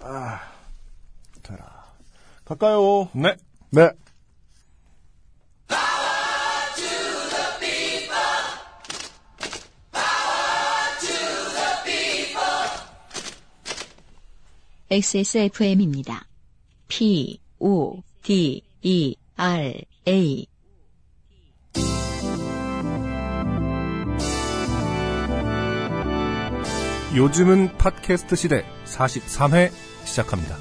아, 되라. 갈까요? 네. 네. XSFM입니다. P, O, D, E, R, A. 요즘은 팟캐스트 시대 43회 시작합니다.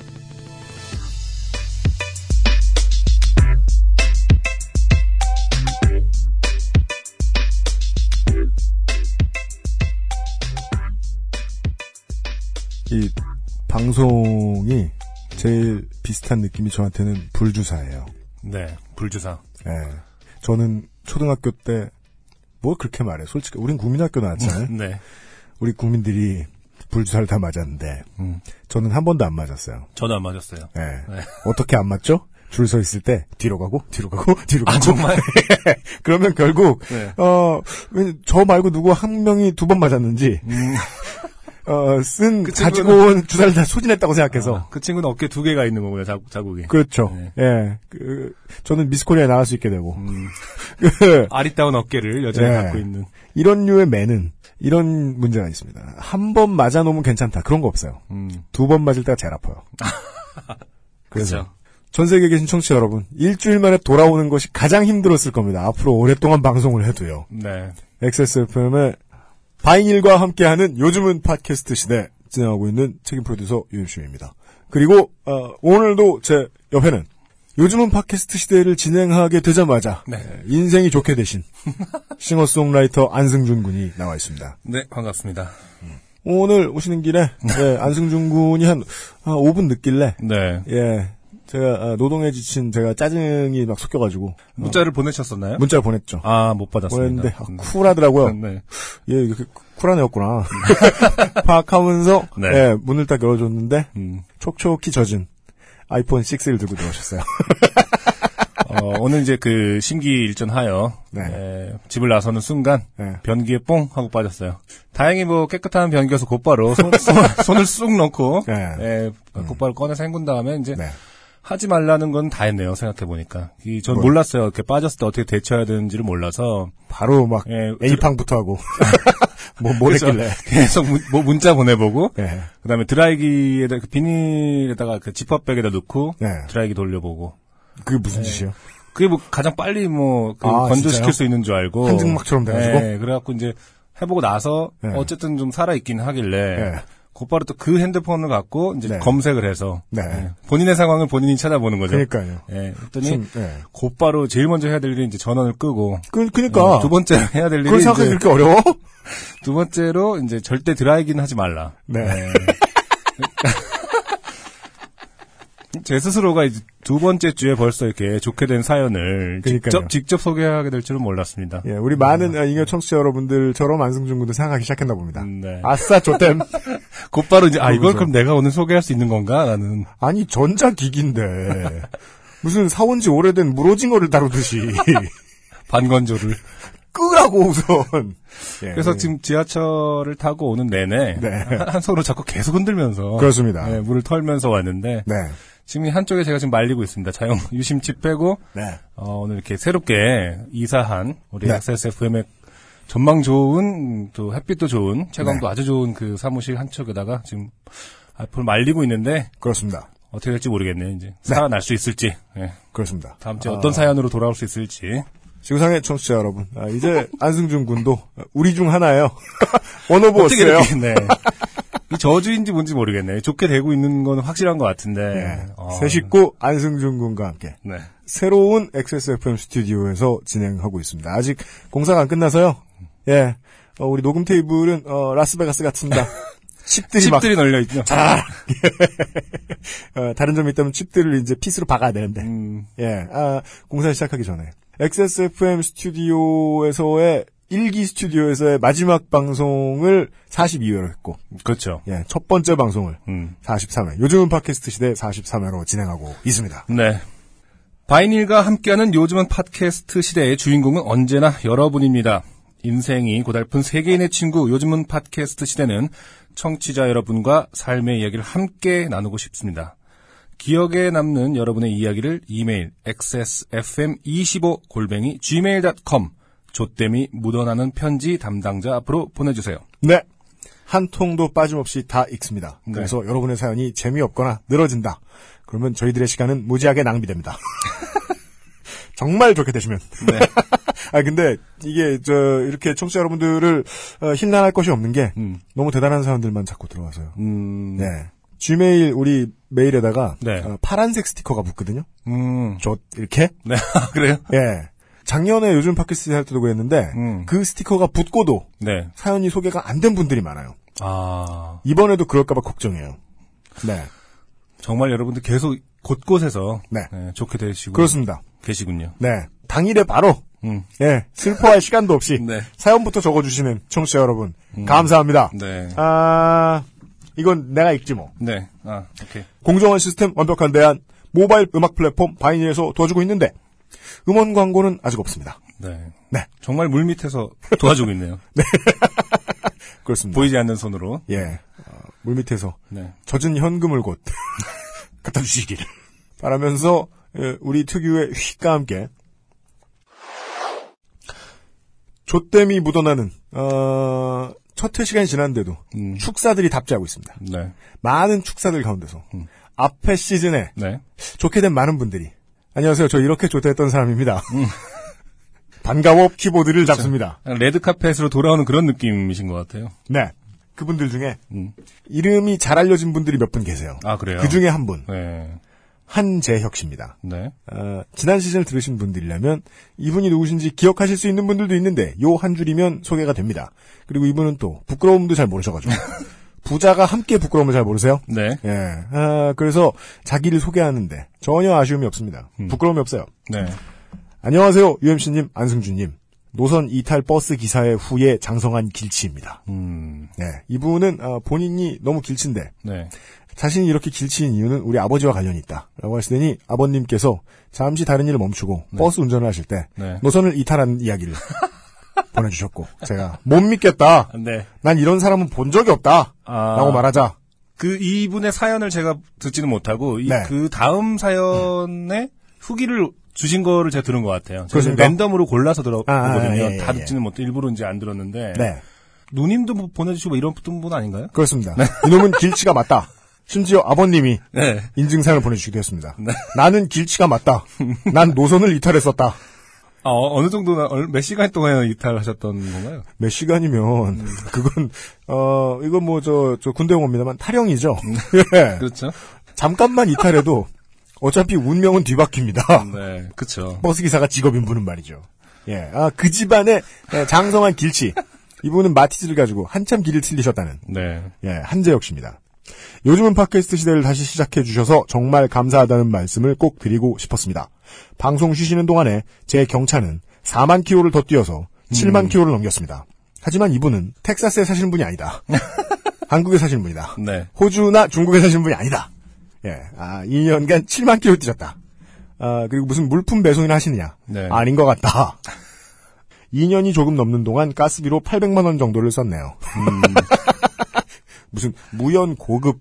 이 방송이 제일 비슷한 느낌이 저한테는 불주사예요. 네, 불주사. 예. 저는 초등학교 때, 뭐 그렇게 말해. 솔직히, 우린 국민학교 나왔잖아요. 네. 우리 국민들이 불주사를 다 맞았는데, 음, 저는 한 번도 안 맞았어요. 저도 안 맞았어요. 예. 네. 어떻게 안 맞죠? 줄 서 있을 때, 뒤로 가고, 뒤로 가고, 뒤로 가고. 아, 정말? 그러면 결국, 네. 어, 왜- 저 말고 누구 한 명이 두 번 맞았는지, 음, 어, 쓴, 그 가지고 온 주사를 다 소진했다고 생각해서. 아, 그 친구는 어깨 두 개가 있는 거고요, 자, 자국이. 그렇죠. 네. 예. 그, 저는 미스코리아에 나갈 수 있게 되고. 음, 그, 아리따운 어깨를 여전히 네. 갖고 있는. 이런 류의 매는, 이런 문제가 있습니다. 한 번 맞아 놓으면 괜찮다. 그런 거 없어요. 음, 두번 맞을 때가 제일 아파요. 그래서. 전 세계에 계신 청취자 여러분, 일주일 만에 돌아오는 것이 가장 힘들었을 겁니다. 앞으로 오랫동안 방송을 해도요. 네. XSFM의 바이닐과 함께하는 요즘은 팟캐스트 시대 진행하고 있는 책임 프로듀서 유현수입니다. 그리고 어, 오늘도 제 옆에는 요즘은 팟캐스트 시대를 진행하게 되자마자 네. 에, 인생이 좋게 되신 싱어송라이터 안승준 군이 나와 있습니다. 네, 반갑습니다. 오늘 오시는 길에 예, 안승준 군이 한, 한 5분 늦길래 네. 예 제가 아, 노동에 지친 제가 짜증이 막 섞여가지고 문자를 보내셨었나요? 문자를 보냈죠. 아, 못 받았습니다. 보냈는데 아, 음. 쿨하더라고요. 네. 예, 이렇게 쿨한 애였구나. 파악하면서, 네. 예, 문을 딱 열어줬는데, 음. 촉촉히 젖은 아이폰 6를 들고 들어오셨어요. 어, 오늘 이제 그 심기 일전 하여 네. 에, 집을 나서는 순간 네. 변기에 뽕 하고 빠졌어요. 다행히 뭐 깨끗한 변기여서 곧바로 손, 손, 을쑥 넣고 네. 에, 곧바로 꺼내서 헹군 다음에 이제 네. 하지 말라는 건 다 했네요. 생각해 보니까 전 뭐? 몰랐어요. 이렇게 빠졌을 때 어떻게 대처해야 되는지를 몰라서 바로 막, 예, A팡부터 하고, 뭐, 뭘 그래서 했길래. 계속 문, 뭐 문자 보내보고 예. 그다음에 드라이기에다 그 비닐에다가 그 지퍼백에다 넣고 네. 드라이기 돌려보고 그게 무슨 짓이에요? 그게 뭐 가장 빨리 뭐 그 아, 건조시킬 진짜요? 수 있는 줄 알고 한증막처럼 돼가지고? 네, 그래갖고 이제 해보고 나서 네. 어쨌든 좀 살아 있긴 하길래 네. 곧바로 또 그 핸드폰을 갖고 이제 네. 검색을 해서 네. 예, 본인의 상황을 본인이 찾아보는 거죠. 그니까요. 예, 그랬더니 좀, 예. 곧바로 제일 먼저 해야 될 일이 이제 전원을 끄고 그, 그니까. 어, 두 번째로 해야 될 일이 그걸 생각하기 이제 그렇게 어려워? 두 번째로 이제 절대 드라이기는 하지 말라. 네. 예. 제 스스로가 이제 두 번째 주에 벌써 이렇게 좋게 된 사연을 그러니까요. 직접 직접 소개하게 될 줄은 몰랐습니다. 예, 우리 많은 아, 잉여 청취자 여러분들처럼 안승준 군도 생각하기 시작했나 봅니다. 음, 네. 아싸, 좋댐. 곧바로 이제 아 이걸. 그럼 내가 오늘 소개할 수 있는 건가라는 아니, 전자기기인데. 무슨 사온 지 오래된 물오징어를 다루듯이. 반건조를. 끄라고 우선. 예, 그래서 예. 지금 지하철을 타고 오는 내내 네. 한, 한 손으로 자꾸 계속 흔들면서 그렇습니다. 예, 물을 털면서 왔는데 네. 지금 이 한쪽에 제가 지금 말리고 있습니다. 자영 유심칩 빼고 네. 어, 오늘 이렇게 새롭게 이사한 우리 네. XSFM의 전망 좋은 또 햇빛도 좋은 채광도 네. 아주 좋은 그 사무실 한쪽에다가 지금 앞을 말리고 있는데 그렇습니다. 어떻게 될지 모르겠네요. 이제 살아날 수 있을지 예. 그렇습니다. 다음 주에 아, 어떤 사연으로 돌아올 수 있을지 지구상의 청취자 여러분. 아, 이제 안승준 군도 우리 중 하나예요. 이렇게 네. 이 저주인지 뭔지 모르겠네요. 좋게 되고 있는 건 확실한 것 같은데. 네. 어, 새 식구 안승준 군과 함께 네. 새로운 XSFM 스튜디오에서 진행하고 있습니다. 아직 공사가 안 끝나서요. 예. 어, 우리 녹음 테이블은 어, 라스베가스 같습니다. 칩들이 막 칩들이 널려 있죠. 어, 다른 점이 있다면 칩들을 이제 피스로 박아야 되는데. 음, 예, 아, 공사 시작하기 전에. XSFM 스튜디오에서의, 일기 스튜디오에서의 마지막 방송을 42회로 했고, 그렇죠. 예, 첫 번째 방송을 음. 43회, 요즘은 팟캐스트 시대 43회로 진행하고 있습니다. 네. 바이닐과 함께하는 요즘은 팟캐스트 시대의 주인공은 언제나 여러분입니다. 인생이 고달픈 세계인의 친구 요즘은 팟캐스트 시대는 청취자 여러분과 삶의 이야기를 함께 나누고 싶습니다. 기억에 남는 여러분의 이야기를 이메일 xsfm25골뱅이 gmail.com 조땜이 묻어나는 편지 담당자 앞으로 보내주세요. 네. 한 통도 빠짐없이 다 읽습니다. 네. 그래서 여러분의 사연이 재미없거나 늘어진다. 그러면 저희들의 시간은 무지하게 낭비됩니다. 정말 좋게 되시면. 네. 아 근데 이게 저 이렇게 청취자 여러분들을 어, 힐난할 것이 없는 게 음. 너무 대단한 사연들만 자꾸 들어와서요. 음. 네. 지메일 우리 메일에다가 네. 어, 파란색 스티커가 붙거든요. 음. 저 이렇게. 네. 그래요? 예. 작년에 요즘 팟캐스트 할 때도 그랬는데 음. 그 스티커가 붙고도 네. 사연이 소개가 안 된 분들이 많아요. 아. 이번에도 그럴까봐 걱정해요. 네. 정말 여러분들 계속 곳곳에서 네. 네, 좋게 되시고 그렇습니다. 계시군요. 네. 당일에 바로 음. 예 슬퍼할 시간도 없이 네. 사연부터 적어주시는 청취자 여러분 감사합니다. 네. 아 이건 내가 읽지 뭐. 네. 아, 오케이. 공정한 시스템 완벽한 대안 모바일 음악 플랫폼 바이니에서 도와주고 있는데 음원 광고는 아직 없습니다. 네. 네. 정말 물 밑에서 도와주고 있네요. 그렇습니다. 보이지 않는 손으로. 예. 어, 물 밑에서 네. 젖은 현금을 곧 갖다 주시기를 바라면서 예, 우리 특유의 휙과 함께 좆댐이 묻어나는 어, 첫회 시간이 지났는데도 음. 축사들이 답지하고 있습니다. 네. 많은 축사들 가운데서 음. 앞에 시즌에 네. 좋게 된 많은 분들이 안녕하세요. 저 이렇게 좋됐던 사람입니다. 음. 반가워 키보드를 잡습니다. 레드 카펫으로 돌아오는 그런 느낌이신 것 같아요. 네. 그분들 중에 음. 이름이 잘 알려진 분들이 몇 분 계세요. 아, 그래요? 그 중에 한 분, 네. 한재혁 씨입니다. 네. 어, 지난 시즌을 들으신 분들이라면 이분이 누구신지 기억하실 수 있는 분들도 있는데 요 한 줄이면 소개가 됩니다. 그리고 이분은 또 부끄러움도 잘 모르셔가지고 부자가 함께 부끄러움을 잘 모르세요. 네. 예, 아, 그래서 자기를 소개하는데 전혀 아쉬움이 없습니다. 음. 부끄러움이 없어요. 네. 안녕하세요, UMC님, 안승준님. 노선 이탈 버스 기사의 후에 장성한 길치입니다. 음. 네, 이분은 어, 본인이 너무 길친데 네. 자신이 이렇게 길치인 이유는 우리 아버지와 관련이 있다. 라고 하시더니 아버님께서 잠시 다른 일을 멈추고 버스 운전을 하실 때 네. 노선을 이탈한 이야기를 보내주셨고 제가 못 믿겠다. 네. 난 이런 사람은 본 적이 없다. 아. 라고 말하자. 그 이분의 사연을 제가 듣지는 못하고 이 네. 그 다음 사연에 후기를 주신 거를 제가 들은 것 같아요. 그렇습니까? 랜덤으로 골라서 들었거든요. 아, 아, 예, 예, 다 예. 듣지는 못해 일부러 이제 안 들었는데 네, 누님도 뭐 보내주시고 뭐 이런 분 아닌가요? 그렇습니다. 이놈은 길치가 맞다. 심지어 아버님이 네. 인증사연을 보내주기도 했습니다. 나는 길치가 맞다. 난 노선을 이탈했었다. 아, 어, 느 정도나 얼- 몇 시간 동안 이탈하셨던 건가요? 몇 시간이면 그건 어 이건 뭐저 저 군대 용어입니다만 탈영이죠. 예. 그렇죠. 잠깐만 이탈해도 어차피 운명은 뒤바뀝니다. 네, 그렇죠. 버스 기사가 직업인 분은 말이죠. 예, 아, 그 집안의 예, 장성한 길치. 이분은 마티즈를 가지고 한참 길을 틀리셨다는 네. 예, 한재혁 씨입니다. 요즘은 팟캐스트 시대를 다시 시작해 주셔서 정말 감사하다는 말씀을 꼭 드리고 싶었습니다. 방송 쉬시는 동안에 제 경차는 4만 킬로를 더 뛰어서 7만 킬로를 넘겼습니다. 하지만 이분은 텍사스에 사시는 분이 아니다. 한국에 사시는 분이다. 네. 호주나 중국에 사시는 분이 아니다. 예, 아, 2년간 7만 킬로 뛰셨다. 아, 그리고 무슨 물품 배송이나 하시느냐? 네. 아닌 것 같다. 2년이 조금 넘는 동안 가스비로 800만 원 정도를 썼네요. 무슨 무연 고급.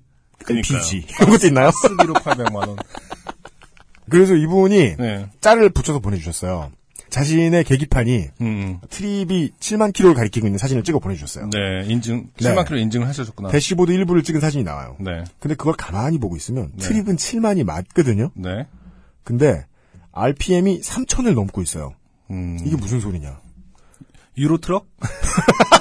LPG 이런 것도 있나요? 쓰기로 800만 원. 그래서 이분이 네. 짤을 붙여서 보내주셨어요. 자신의 계기판이 음. 트립이 7만 킬로를 가리키고 있는 사진을 찍어 보내주셨어요. 네, 인증 네. 7만 킬로 인증을 하셨구나. 대시보드 일부를 찍은 사진이 나와요. 네. 근데 그걸 가만히 보고 있으면 네. 트립은 7만이 맞거든요. 네. 근데 RPM이 3천을 넘고 있어요. 음. 이게 무슨 소리냐? 유로 트럭?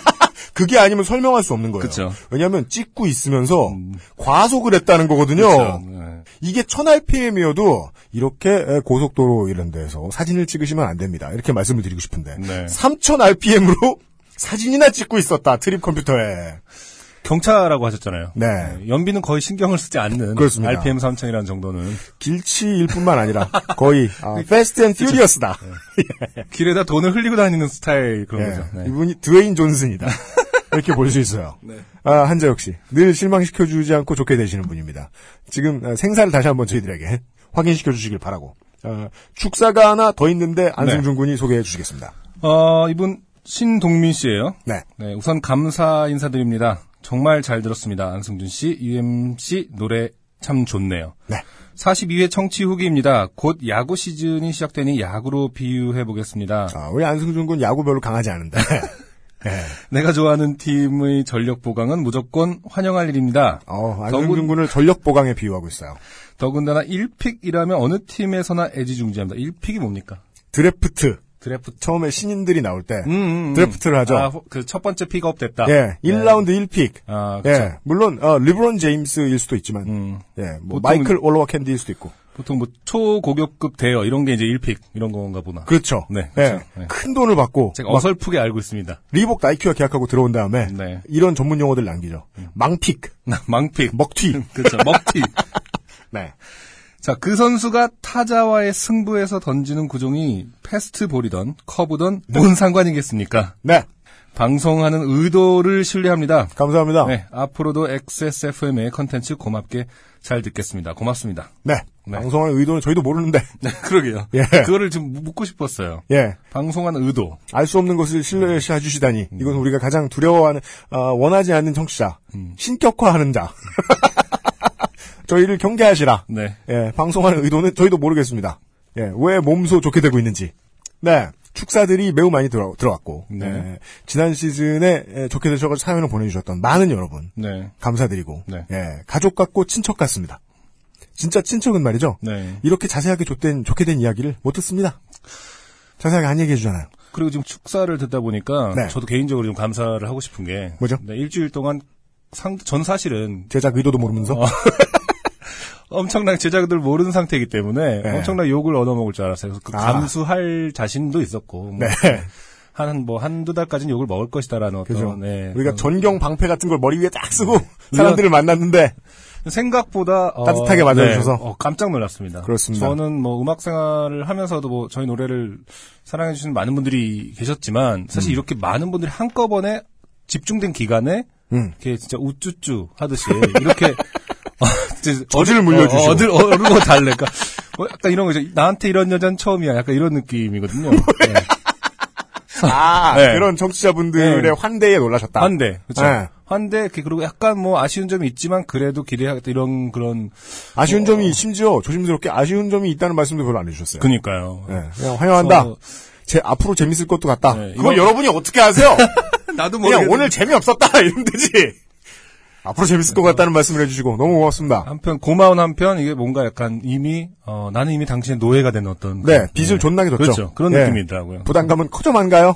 그게 아니면 설명할 수 없는 거예요. 그쵸. 왜냐하면 찍고 있으면서 음. 과속을 했다는 거거든요. 네. 이게 1000rpm이어도 이렇게 고속도로 이런 데서 사진을 찍으시면 안 됩니다. 이렇게 말씀을 드리고 싶은데 네. 3000rpm으로 사진이나 찍고 있었다. 트립 컴퓨터에. 경차라고 하셨잖아요. 네. 연비는 거의 신경을 쓰지 않는 그렇습니다. RPM 3000이라는 정도는 길치일 뿐만 아니라 거의 아, Fast and Furious다. 길에다 돈을 흘리고 다니는 스타일 그런 예, 거죠. 네. 이분이 드웨인 존슨이다. 이렇게 볼 수 있어요. 아, 한재혁 씨. 늘 실망시켜주지 않고 좋게 되시는 분입니다. 지금 아, 생사를 다시 한번 저희들에게 확인시켜 주시길 바라고. 아, 축사가 하나 더 있는데 안승준 군이 소개해 주시겠습니다. 어, 이분 신동민 씨예요. 네. 네, 우선 감사 인사드립니다. 정말 잘 들었습니다. 안승준 씨, UMC 노래 참 좋네요. 네. 42회 청취 후기입니다. 곧 야구 시즌이 시작되니 야구로 비유해 보겠습니다. 아, 우리 안승준 군 야구 별로 강하지 않은데. 예. 내가 좋아하는 팀의 전력 보강은 무조건 환영할 일입니다. 어, 안승준 군을 전력 보강에 비유하고 있어요. 더군다나 1pick이라면 어느 팀에서나 애지중지합니다. 1pick이 뭡니까? 드래프트. 드래프트. 처음에 신인들이 나올 때 음, 음, 음. 드래프트를 하죠. 아, 그 첫 번째 픽업 됐다. 예, 1라운드 1pick. 아, 그쵸. 예, 물론 어, 리브론 제임스일 수도 있지만, 음. 예, 뭐 마이클 올로워캔디일 수도 있고. 보통 뭐 초고교급 대어 이런 게 이제 1pick 이런 건가 보나. 그렇죠. 네, 예, 그렇죠. 네. 큰 돈을 받고 제가 막 어설프게 알고 있습니다. 리복 나이키와 계약하고 들어온 다음에 네. 이런 전문 용어들 남기죠. 망pick, 망pick. 먹튀. 그렇죠. 먹튀. 네. 자, 그 선수가 타자와의 승부에서 던지는 구종이 패스트볼이던 커브던 뭔 상관이겠습니까? 네. 방송하는 의도를 신뢰합니다. 감사합니다. 네, 앞으로도 XSFM의 컨텐츠 고맙게 잘 듣겠습니다. 고맙습니다. 네. 네. 방송하는 의도는 저희도 모르는데, 네, 그러게요. 예. 그거를 좀 묻고 싶었어요. 예. 방송하는 의도. 알 수 없는 것을 신뢰해 주시다니. 이건 우리가 가장 두려워하는, 어, 원하지 않는 청취자. 신격화하는 자. 저희를 경계하시라. 네. 예, 방송하는 의도는 저희도 모르겠습니다. 예, 왜 몸소 좋게 되고 있는지. 네. 축사들이 매우 많이 들어, 들어왔고. 네. 예, 지난 시즌에 예, 좋게 되셔서 사연을 보내주셨던 많은 여러분. 네. 감사드리고. 네. 예, 가족 같고 친척 같습니다. 진짜 친척은 말이죠. 네. 이렇게 자세하게 좋된, 좋게 된 이야기를 못 듣습니다. 자세하게 안 얘기해 주잖아요. 그리고 지금 축사를 듣다 보니까 네. 저도 개인적으로 좀 감사를 하고 싶은 게 뭐죠? 네, 일주일 동안 상, 전 사실은 제작 의도도 모르면서. 어. 엄청나게 제자들 모르는 상태이기 때문에 네. 엄청나게 욕을 얻어먹을 줄 알았어요. 그래서 그 아. 감수할 자신도 있었고 뭐 네. 한 뭐 한두 달까지는 욕을 먹을 것이다라는 어떤 그죠. 네, 우리가 전경 방패 같은 걸 머리 위에 딱 쓰고 사람들을 만났는데 생각보다 어, 따뜻하게 맞아주셔서. 네, 어, 깜짝 놀랐습니다. 그렇습니다. 저는 뭐 음악 생활을 하면서도 뭐 저희 노래를 사랑해 주시는 많은 분들이 계셨지만 사실 이렇게 많은 분들이 한꺼번에 집중된 기간에 음. 이렇게 진짜 우쭈쭈 하듯이 이렇게 어, 진짜 저주를 어디- 물려주시고. 어, 어르고 달래까 뭐 약간 이런 거죠. 나한테 이런 여자는 처음이야. 약간 이런 느낌이거든요. 네. 아 네. 그런 청취자분들의 네. 환대에 놀라셨다. 환대, 그렇죠. 네. 환대 그- 그리고 약간 뭐 아쉬운 점이 있지만 그래도 기대하겠다 이런 그런 아쉬운 점이 심지어 조심스럽게 아쉬운 점이 있다는 말씀도 별로 안 해주셨어요. 그니까요. 네, 그냥 환영한다. 그래서 제 앞으로 재밌을 것도 같다. 네, 그걸 이거- 여러분이 어떻게 아세요? 나도 그냥 모르겠는데. 오늘 재미없었다 이러면 되지. 앞으로 재밌을 것 같다는 말씀을 해주시고 너무 고맙습니다. 한편 고마운 한편 이게 뭔가 약간 이미 어, 나는 이미 당신의 노예가 된 어떤 네, 빚을 네. 존나게 졌죠. 그렇죠. 그런 네. 느낌이더라고요. 부담감은 커져만가요?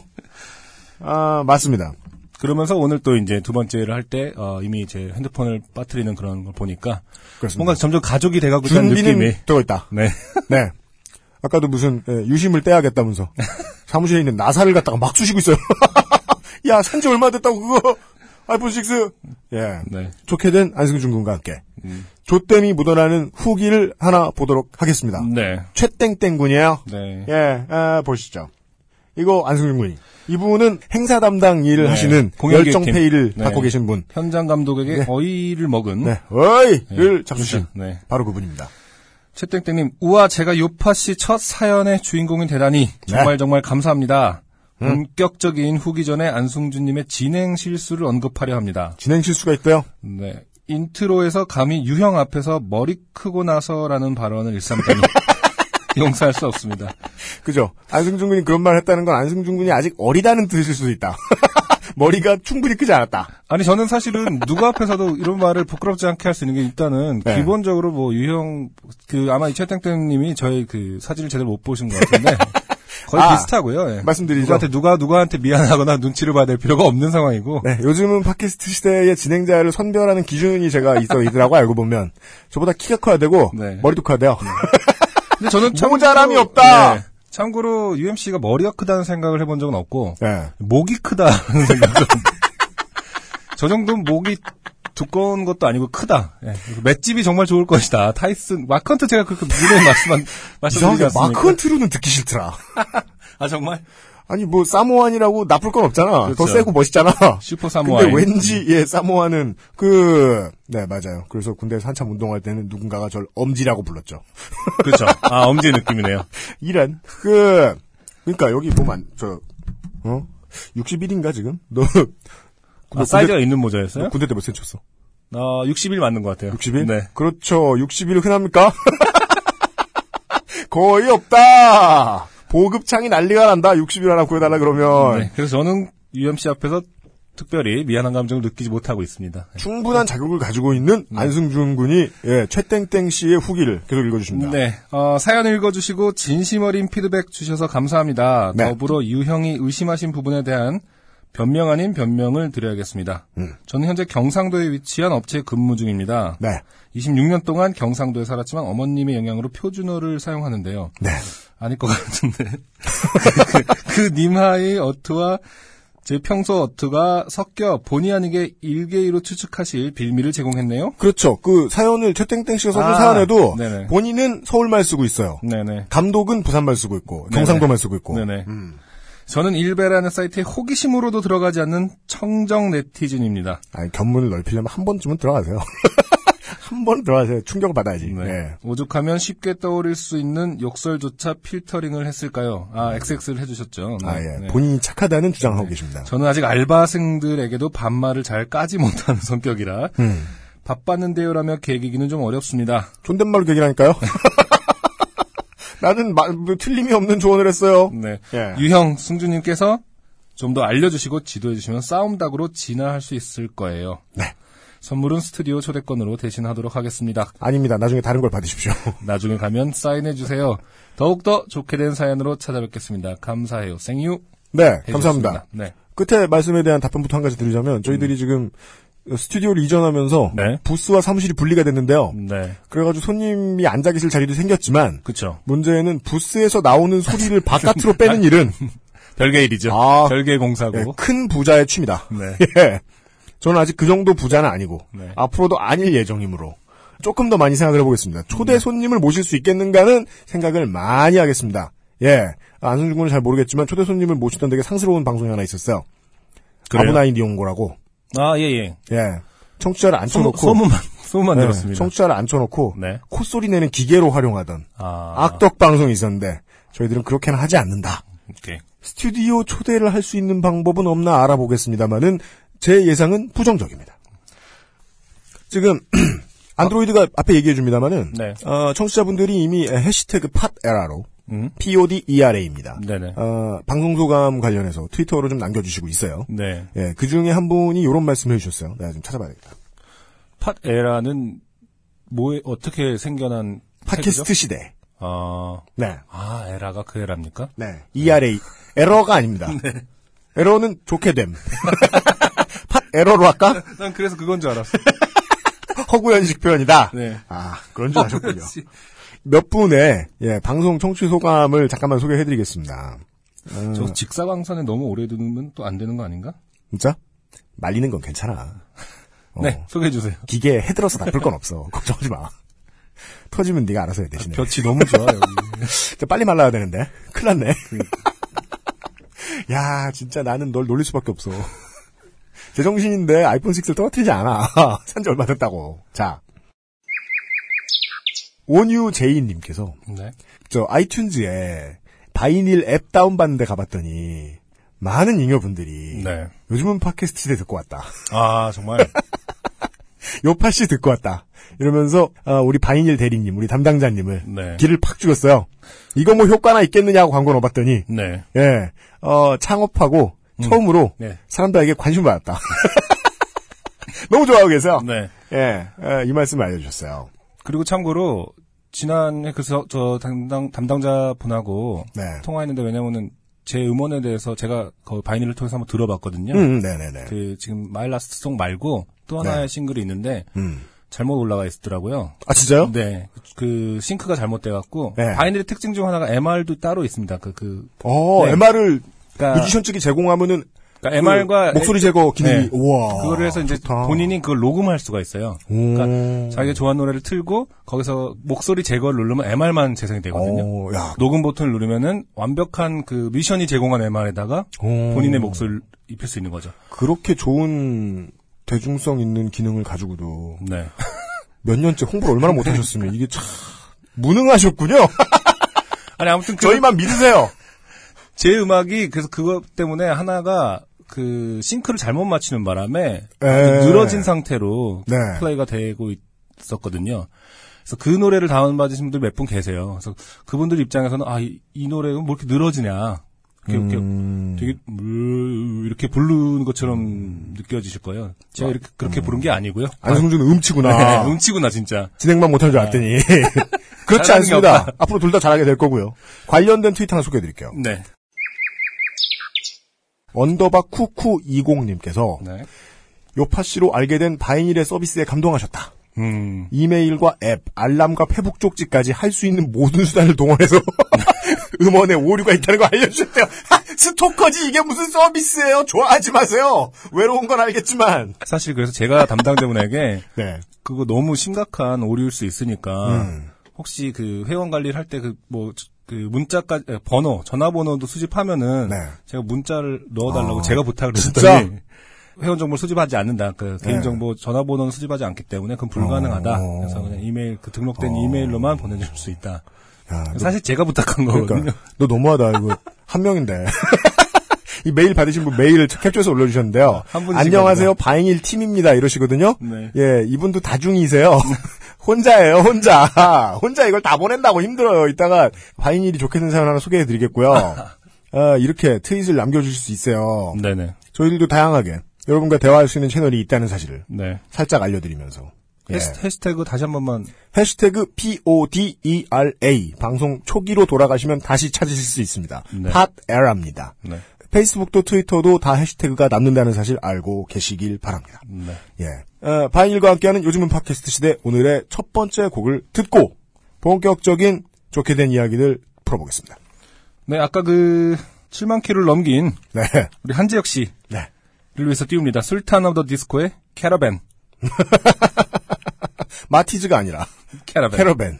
아 맞습니다. 그러면서 오늘 또 이제 두 번째를 할때 어, 이미 제 핸드폰을 빠뜨리는 그런 걸 보니까 그렇습니다. 뭔가 점점 가족이 돼가고 있다는 느낌이 되어 있다. 네. 네. 아까도 무슨 예, 유심을 떼야겠다면서 사무실에 있는 나사를 갖다가 막 쑤시고 있어요. 야 산지 얼마 됐다고 그거 아이폰 6. 예. 네. 좋게 된 안승준 군과 함께 조땜이 묻어나는 후기를 하나 보도록 하겠습니다. 네. 최땡땡 군이에요. 네. 예, 아, 보시죠. 이거 안승준 군이. 이분은 행사 담당 일을 네. 하시는 공연기획팀. 열정 페이를 네. 갖고 계신 분. 현장 감독에게 네. 어이를 먹은 네. 어이를 잡수신 네. 바로 그분입니다. 최땡땡님, 우와, 제가 요팟시 첫 사연의 주인공이 되다니 정말 네. 정말 감사합니다. 음. 본격적인 후기 전에 안승준님의 진행 실수를 언급하려 합니다. 진행 실수가 있고요. 네. 인트로에서 감히 유형 앞에서 머리 크고 나서라는 발언을 일삼다니 용서할 수 없습니다. 그죠? 안승준 군이 그런 말 했다는 건 안승준 군이 아직 어리다는 뜻일 수도 있다. 머리가 충분히 크지 않았다. 아니 저는 사실은 누구 앞에서도 이런 말을 부끄럽지 않게 할 수 있는 게 일단은 네. 기본적으로 뭐 유형 그 아마 이 최땡땡님이 저희 그 사진을 제대로 못 보신 것 같은데 거의 아, 비슷하고요. 예. 말씀드리죠. 누구한테 누가 누구한테 미안하거나 눈치를 봐야 될 필요가 없는 상황이고. 네, 요즘은 팟캐스트 시대의 진행자를 선별하는 기준이 제가 있어 있더라고 알고 보면 저보다 키가 커야 되고 네. 머리도 커야 돼요. 근데 저는 모자람이 없다! 네. 참고로 UMC가 머리가 크다는 생각을 해본 적은 없고 네. 목이 크다는 생각은 저 정도는 목이 두꺼운 것도 아니고 크다. 예. 맷집이 정말 좋을 것이다. 타이슨 마크헌트 제가 그렇게 무례히 말씀한 말씀드리지 않습니까? 마크헌트로는 듣기 싫더라. 아 정말 아니 뭐 Samoan이라고 나쁠 건 없잖아. 더 그렇죠. 세고 멋있잖아. 슈퍼 사모아인. 근데 왠지 예 사모아는 그네 맞아요. 그래서 군대에서 한참 운동할 때는 누군가가 절 엄지라고 불렀죠. 그렇죠. 아 엄지 느낌이네요. 이란 그 그러니까 여기 보면 저 어? 61인가 지금? 너 아, 사이즈가 있는 모자였어요? 너 군대 때몇 cm 쳤어? 어, 60일 맞는 것 같아요. 60일? 네. 그렇죠. 60일 흔합니까? 거의 없다. 보급창이 난리가 난다. 60일 하나 구해달라 그러면 네. 그래서 저는 UMC 앞에서 특별히 미안한 감정을 느끼지 못하고 있습니다. 충분한 자격을 가지고 있는 네. 안승준 군이 예, 최땡땡 씨의 후기를 계속 읽어주십니다. 네, 어, 사연 읽어주시고 진심 어린 피드백 주셔서 감사합니다. 네. 더불어 유형이 의심하신 부분에 대한 변명 아닌 변명을 드려야겠습니다. 음. 저는 현재 경상도에 위치한 업체에 근무 중입니다. 네. 26년 동안 경상도에 살았지만 어머님의 영향으로 표준어를 사용하는데요. 네. 아닐 것 같은데. 그, 그 님하의 어투와 제 평소 어투가 섞여 본의 아니게 일개의로 추측하실 빌미를 제공했네요. 그렇죠. 그 사연을 최땡땡 씨가 써준 아, 사연에도 네네. 본인은 서울말 쓰고 있어요. 네네. 감독은 부산말 쓰고 있고 네네. 경상도말 쓰고 있고. 네네. 음. 저는 일베라는 사이트에 호기심으로도 들어가지 않는 청정 네티즌입니다. 아니, 견문을 넓히려면 한 번쯤은 들어가세요. 한 번 들어가세요. 충격을 받아야지. 네. 네. 오죽하면 쉽게 떠올릴 수 있는 욕설조차 필터링을 했을까요? 아, XX를 해주셨죠. 네. 아, 예. 네. 본인이 착하다는 주장하고 계십니다. 저는 아직 알바생들에게도 반말을 잘 까지 못하는 성격이라 음. 바빴는데요라며 계기기는 좀 어렵습니다. 존댓말로 얘기라니까요. 나는 마, 뭐, 틀림이 없는 조언을 했어요. 네. 예. 유형 승주님께서 좀 더 알려주시고 지도해주시면 싸움닭으로 진화할 수 있을 거예요. 네. 선물은 스튜디오 초대권으로 대신하도록 하겠습니다. 아닙니다. 나중에 다른 걸 받으십시오. 나중에 가면 사인해주세요. 더욱더 좋게 된 사연으로 찾아뵙겠습니다. 감사해요. 생유. 네, 해주셨습니다. 감사합니다. 네. 끝에 말씀에 대한 답변부터 한 가지 드리자면 저희들이 지금 스튜디오를 이전하면서 네. 부스와 사무실이 분리가 됐는데요. 네. 그래가지고 손님이 앉아 계실 자리도 생겼지만 그쵸. 문제는 부스에서 나오는 소리를 바깥으로 빼는 일은 별개 일이죠. 아. 별개 공사고. 예, 큰 부자의 취미다. 네. 예. 저는 아직 그 정도 부자는 아니고 네. 앞으로도 아닐 예정이므로 조금 더 많이 생각을 해보겠습니다. 초대 네. 손님을 모실 수 있겠는가는 생각을 많이 하겠습니다. 예. 안승준 군은 잘 모르겠지만 초대 손님을 모시던 되게 상스러운 방송이 하나 있었어요. 그래요? 아브나인 이용고라고. 아, 예, 예. 예. 청취자를 앉혀놓고 소문만, 소문만 네, 들었습니다. 청취자를 앉혀놓고 네. 콧소리 내는 기계로 활용하던 아. 악덕 방송이 있었는데 저희들은 그렇게는 하지 않는다. 오케이. 스튜디오 초대를 할 수 있는 방법은 없나 알아보겠습니다만은 제 예상은 부정적입니다. 지금 안드로이드가 앞에 얘기해 줍니다만은 네. 어, 청취자분들이 이미 해시태그 팟에라로 음. PODERA입니다. 네네. 어, 방송 소감 관련해서 트위터로 좀 남겨주시고 있어요. 네. 예, 그 중에 한 분이 이런 말씀을 해주셨어요. 내가 좀 찾아봐야겠다. 팟에라는 뭐에 어떻게 생겨난 팟캐스트? 시대. 아, 네, 아 에라가 그 에라입니까? 네, ERA 에러가 아닙니다. 네. 에러는 좋게 됨. 팟 에러로 할까? 난 그래서 그건 줄 알았어. 허구현식 표현이다. 네. 아, 그런 줄 아셨군요. 몇 분의 예, 방송 청취 소감을 잠깐만 소개해드리겠습니다. 어, 저 직사광선에 너무 오래 두면 또 안 되는 거 아닌가? 진짜 말리는 건 괜찮아. 어, 네, 소개해 주세요. 기계 헤들어서 나쁠 건 없어. 걱정하지 마. 터지면 네가 알아서 해 대신에. 볕이 너무 좋아 여기. 빨리 말라야 되는데. 큰일 났네. 야, 진짜 나는 널 놀릴 수밖에 없어. 제정신인데 아이폰 6를 떨어뜨리지 않아. 산지 얼마 됐다고. 자. 온유제이님께서 네. 저 아이튠즈에 바이닐 앱 다운받는데 가봤더니 많은 잉여분들이 네. 요즘은 팟캐스트 시대 듣고 왔다. 아 정말. 요파씨 듣고 왔다. 이러면서 어, 우리 바이닐 대리님, 우리 담당자님을 네. 길을 팍 죽였어요. 이거 뭐 효과나 있겠느냐고 광고 넣어봤더니 네. 예, 어, 창업하고 처음으로 네. 사람들에게 관심 받았다. 너무 좋아하고 계세요. 네. 예, 예, 이 말씀 알려주셨어요. 그리고 참고로 지난해 그저 저 담당 담당자 분하고 네. 통화했는데 왜냐면은 제 음원에 대해서 제가 그 바이닐을 통해서 한번 들어봤거든요. 음, 네네네. 그 지금 My Last Song 말고 또 하나의 네. 싱글이 있는데 음. 잘못 올라가 있더라고요. 아, 진짜요? 네, 그 싱크가 잘못돼갖고 네. 바이닐의 특징 중 하나가 MR도 따로 있습니다. 그 그 어, 네. MR을 그러니까, 뮤지션 측이 제공하면은 그러니까 MR과 그 목소리 제거 기능이 네. 우와. 그거를 해서 이제 좋다. 본인이 그걸 녹음할 수가 있어요. 오. 그러니까 자기가 좋아하는 노래를 틀고 거기서 목소리 제거를 누르면 MR만 재생이 되거든요. 오, 야. 녹음 버튼을 누르면은 완벽한 그 미션이 제공한 MR에다가 오. 본인의 목소리를 입힐 수 있는 거죠. 그렇게 좋은 대중성 있는 기능을 가지고도 네. 몇 년째 홍보를 얼마나 못 하셨으면 이게 참 무능하셨군요. 아니 아무튼 그 저희만 믿으세요. 제 음악이 그래서 그것 때문에 하나가 그 싱크를 잘못 맞추는 바람에 에. 늘어진 상태로 네. 플레이가 되고 있었거든요. 그래서 그 노래를 다운받으신 분들 몇 분 계세요. 그래서 그분들 입장에서는 아, 이, 이 노래가 뭐 이렇게 늘어지냐. 이렇게, 이렇게 음. 되게 물 이렇게 부르는 것처럼 느껴지실 거예요. 제가 이렇게 그렇게 부른 게 아니고요. 안승준 음치구나. 네, 음치구나 진짜. 진행만 못하는 줄 알았더니. 그렇지 잘하는 게 않습니다. 앞으로 둘 다 잘하게 될 거고요. 관련된 트위터 하나 소개해 드릴게요. 네. underbar 쿠쿠20님께서 네. 요팟시로 알게 된 바이닐의 서비스에 감동하셨다. 음. 이메일과 앱, 알람과 페북 쪽지까지 할 수 있는 모든 수단을 동원해서 음원에 오류가 있다는 거 알려주셨대요. 하, 스토커지 이게 무슨 서비스예요? 좋아하지 마세요. 외로운 건 알겠지만. 사실 그래서 제가 담당자분에게 네. 그거 너무 심각한 오류일 수 있으니까 음. 혹시 그 회원 관리를 할 때 그 뭐 그 문자까지 에, 번호 전화번호도 수집하면은 네. 제가 문자를 넣어달라고 아, 제가 부탁을? 했더니 회원 정보를 수집하지 않는다. 그 네. 개인 정보 전화번호는 수집하지 않기 때문에 그건 불가능하다. 어. 그래서 그냥 이메일 그 등록된 이메일로만 보내줄 수 있다. 야, 너, 사실 제가 부탁한 거거든요. 그러니까 너 너무하다. 이거 한 명인데. 이 메일 받으신 분 메일을 캡처해서 올려주셨는데요. 안녕하세요. 바이닐 팀입니다. 이러시거든요. 네. 예, 이분도 다중이세요. 혼자예요, 혼자. 혼자 이걸 다 보낸다고 힘들어요. 이따가 바이닐이 좋겠는 사연 하나 소개해드리겠고요. 아, 이렇게 트윗을 남겨주실 수 있어요. 네네. 저희들도 다양하게 여러분과 대화할 수 있는 채널이 있다는 사실을 네. 살짝 알려드리면서. 예. 해시, 해시태그 다시 한 번만 해시태그 PODERA 방송 초기로 돌아가시면 다시 찾으실 수 있습니다. 네. 팟에라입니다. 네. 페이스북도 트위터도 다 해시태그가 남는다는 사실 알고 계시길 바랍니다. 네. 예. 어, 바인일과 함께하는 요즘은 팟캐스트 시대 오늘의 첫 번째 곡을 듣고 본격적인 좋게 된 이야기를 풀어보겠습니다. 네, 아까 그 7만 킬로를 넘긴 네. 우리 한지혁 씨를 네. 위해서 띄웁니다. 술탄 오브 더 디스코의 캐러밴. 마티즈가 아니라 캐러밴. 캐러밴.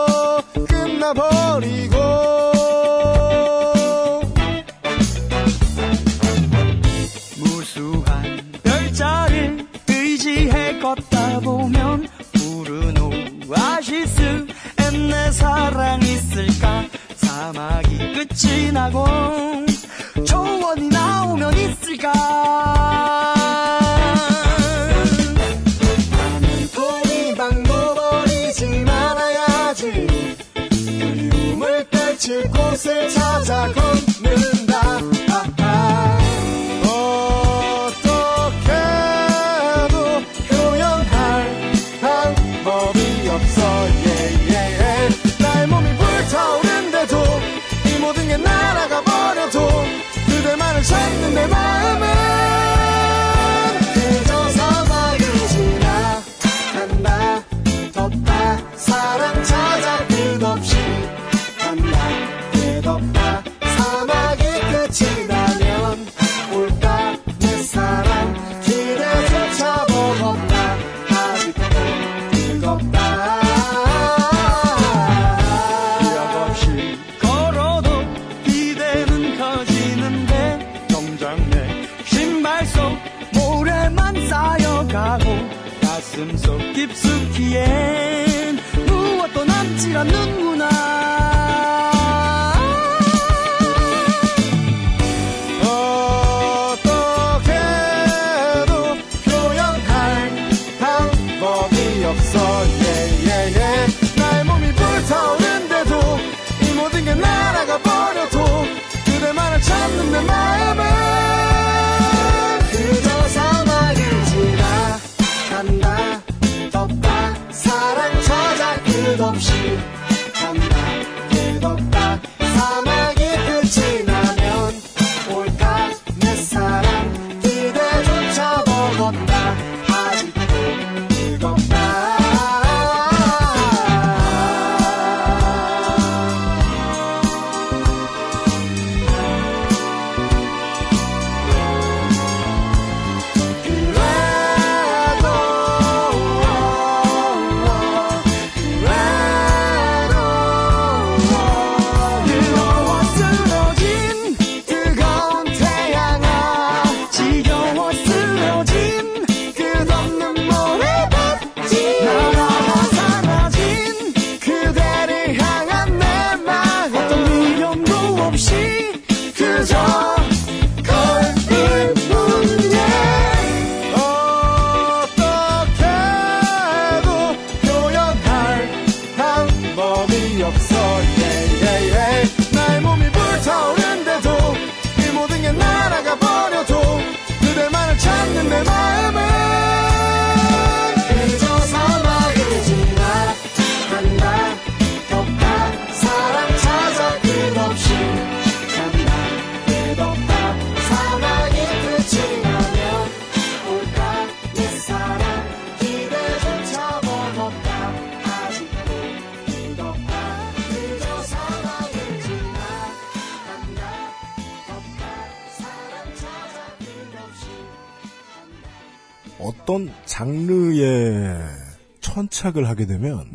사막이 끝이 나고 초원이 나오면 있을까? 돈이 방법버리지 말아야지. 그리움을 펼칠 곳을 찾아 걷는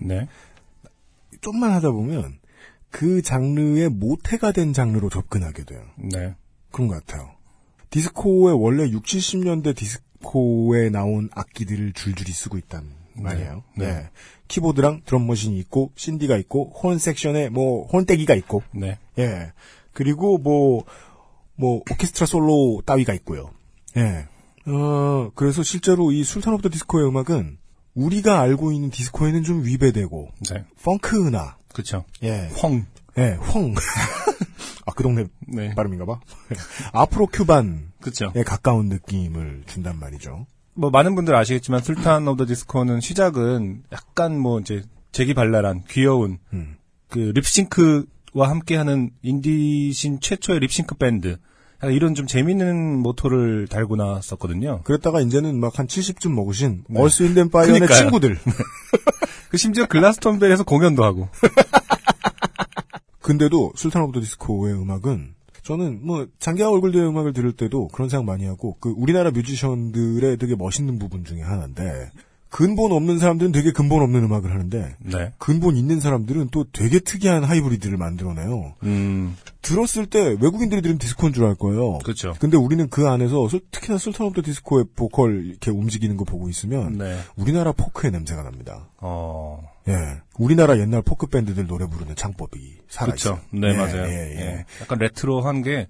네. 좀만 하다 보면 그 장르의 모태가 된 장르로 접근하게 돼요. 네. 그런 것 같아요. 디스코의 원래 60, 70년대 디스코에 나온 악기들을 줄줄이 쓰고 있단 말이에요. 네. 네. 키보드랑 drum machine이 있고, 신디가 있고, horn section에 뭐, 혼떼기가 있고, 네. 예. 그리고 뭐, 뭐, 오케스트라 솔로 따위가 있고요. 예. 어, 그래서 실제로 이 술탄 오브 더 디스코의 음악은 우리가 알고 있는 디스코에는 좀 위배되고, 네. 펑크나, 그쵸. 예. 펑. 예, 펑. 아, 그 동네 네. 발음인가 봐. Afro-Cuban에 그쵸. 가까운 느낌을 준단 말이죠. 뭐 많은 분들 아시겠지만 술탄 오브 더 디스코는 시작은 약간 뭐 이제 재기발랄한 귀여운 음. 그 립싱크와 함께하는 인디신 최초의 립싱크 밴드 이런 좀 재밌는 모토를 달고 나왔었거든요. 그랬다가 이제는 막 한 70쯤 먹으신 네. 얼스 인덴 파이어의 그러니까요. 친구들. 그 심지어 글래스톤베리에서 공연도 하고. 근데도 술탄 오브 더 디스코의 음악은 저는 뭐 장기하 얼굴들의 음악을 들을 때도 그런 생각 많이 하고 그 우리나라 뮤지션들의 되게 멋있는 부분 중에 하나인데 근본 없는 사람들은 되게 근본 없는 음악을 하는데 네. 근본 있는 사람들은 또 되게 특이한 하이브리드를 만들어내요. 음, 들었을 때 외국인들이 들으면 디스코인 줄 알 거예요. 그렇죠. 근데 우리는 그 안에서 술- 특히나 술탄 오브 더 디스코의 보컬 이렇게 움직이는 거 보고 있으면 네. 우리나라 포크의 냄새가 납니다. 어, 예. 우리나라 옛날 포크 밴드들 노래 부르는 창법이 살아있어요. 그렇죠. 네, 예, 맞아요. 예, 예. 예. 약간 레트로한 게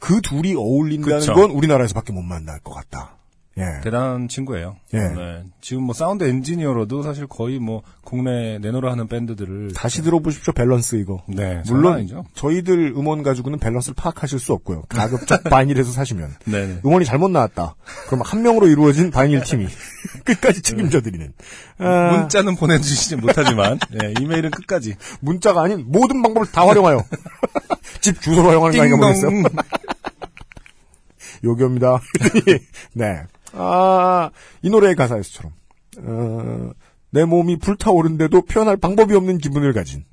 그 둘이 어울린다는 그쵸. 건 우리나라에서밖에 못 만날 것 같다. 예. 대단한 친구예요. 예. 네. 지금 뭐 사운드 엔지니어로도 사실 거의 뭐 국내 내노라 하는 밴드들을 다시 들어보십시오, 밸런스 이거. 네, 물론 장난 아니죠. 저희들 음원 가지고는 밸런스를 파악하실 수 없고요. 가급적 바이닐에서 사시면 네네. 음원이 잘못 나왔다. 그럼 한 명으로 이루어진 바이닐 팀이 끝까지 책임져 드리는. 아, 문자는 보내주시지 못하지만 예, 이메일은 끝까지 문자가 아닌 모든 방법을 다 활용하여 집 주소로 활용하는 거 아닌가 모르겠어요. 요기입니다. 네. 아, 이 노래의 가사에서처럼, 어, 내 몸이 불타오른데도 표현할 방법이 없는 기분을 가진,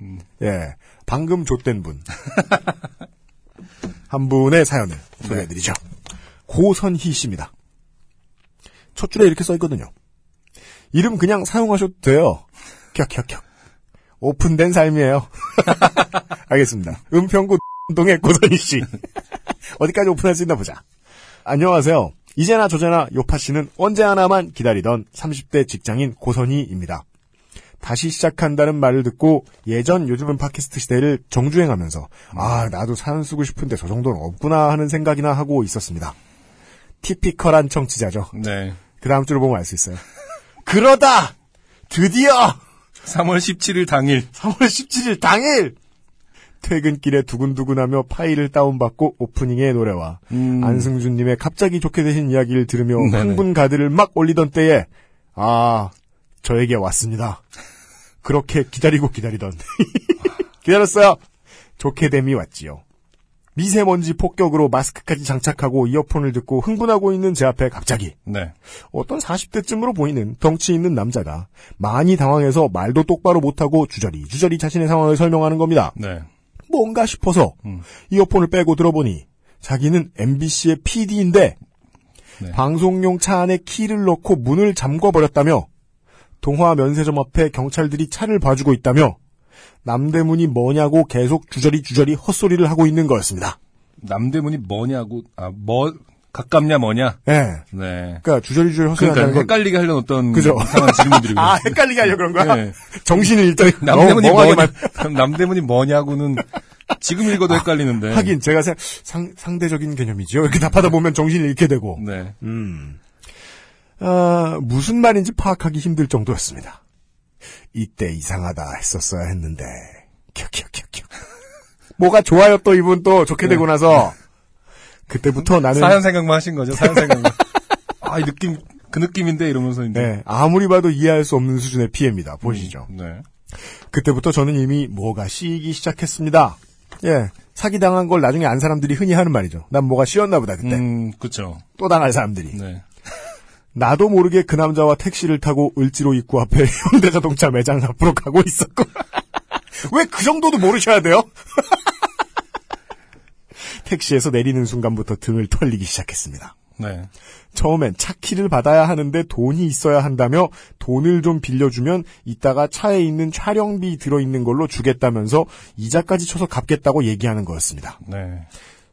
예, 방금 좆된 분. 한 분의 사연을 소개해드리죠. 고선희 씨입니다. 첫 줄에 이렇게 써있거든요. 이름 그냥 사용하셔도 돼요. 격격격. 오픈된 삶이에요. 알겠습니다. 은평구 동의 고선희 씨. 어디까지 오픈할 수 있나 보자. 안녕하세요. 이제나 저제나 요파 씨는 언제 하나만 기다리던 30대 직장인 고선희입니다. 다시 시작한다는 말을 듣고 예전 요즘은 팟캐스트 시대를 정주행하면서 아 나도 사연 쓰고 싶은데 저 정도는 없구나 하는 생각이나 하고 있었습니다. 티피컬한 청취자죠. 네. 그 다음 줄을 보면 알 수 있어요. 그러다 드디어 3월 17일 당일 3월 17일 당일 퇴근길에 두근두근하며 파일을 다운받고 오프닝의 노래와 음. 안승준님의 갑자기 좋게 되신 이야기를 들으며 네네. 흥분 가드를 막 올리던 때에 아 저에게 왔습니다. 그렇게 기다리고 기다리던 기다렸어요. 좋게 됨이 왔지요. 미세먼지 폭격으로 마스크까지 장착하고 이어폰을 듣고 흥분하고 있는 제 앞에 갑자기 네. 어떤 40대쯤으로 보이는 덩치 있는 남자가 많이 당황해서 말도 똑바로 못하고 주저리 주저리 자신의 상황을 설명하는 겁니다. 네. 뭔가 싶어서 음. 이어폰을 빼고 들어보니 자기는 MBC의 PD인데 네. 방송용 차 안에 키를 넣고 문을 잠궈버렸다며 동화 면세점 앞에 경찰들이 차를 봐주고 있다며 남대문이 뭐냐고 계속 주저리 주저리 헛소리를 하고 있는 거였습니다. 남대문이 뭐냐고, 아, 뭐, 가깝냐 뭐냐? 예. 네. 그러니까 주저리 주저리 헛소리 그러니까 헷갈리게 하려는 어떤 그죠. 이상한 질문들이고. 아, 헷갈리게 하려 그런 거야? 네. 정신을 일단 남대문이 뭐냐, 남대문이 뭐냐고는 지금 읽어도 헷갈리는데. 만- 하긴 제가 생- 상, 상대적인 개념이죠. 이렇게 답하다 보면 정신을 잃게 되고. 네. 음. 아, 무슨 말인지 파악하기 힘들 정도였습니다. 이때 이상하다 했었어야 했는데. 켜켜켜켜. 뭐가 좋아요 또 이분 또 좋게 되고 나서. 그때부터 나는 사연 생각만 하신 거죠, 사연 생각만. 아, 이 느낌, 그 느낌인데 이러면서 이제. 네, 아무리 봐도 이해할 수 없는 수준의 피해입니다. 보시죠. 네. 그때부터 저는 이미 뭐가 씌이기 시작했습니다. 예. 사기 당한 걸 나중에 안 사람들이 흔히 하는 말이죠. 난 뭐가 씌었나 보다 그때. 음, 그쵸. 또 당할 사람들이. 네. 나도 모르게 그 남자와 택시를 타고 을지로 입구 앞에 현대자동차 매장 앞으로 가고 있었고. 왜 그 정도도 모르셔야 돼요? 택시에서 내리는 순간부터 등을 털리기 시작했습니다. 네. 처음엔 차 키를 받아야 하는데 돈이 있어야 한다며 돈을 좀 빌려주면 이따가 차에 있는 촬영비 들어있는 걸로 주겠다면서 이자까지 쳐서 갚겠다고 얘기하는 거였습니다. 네.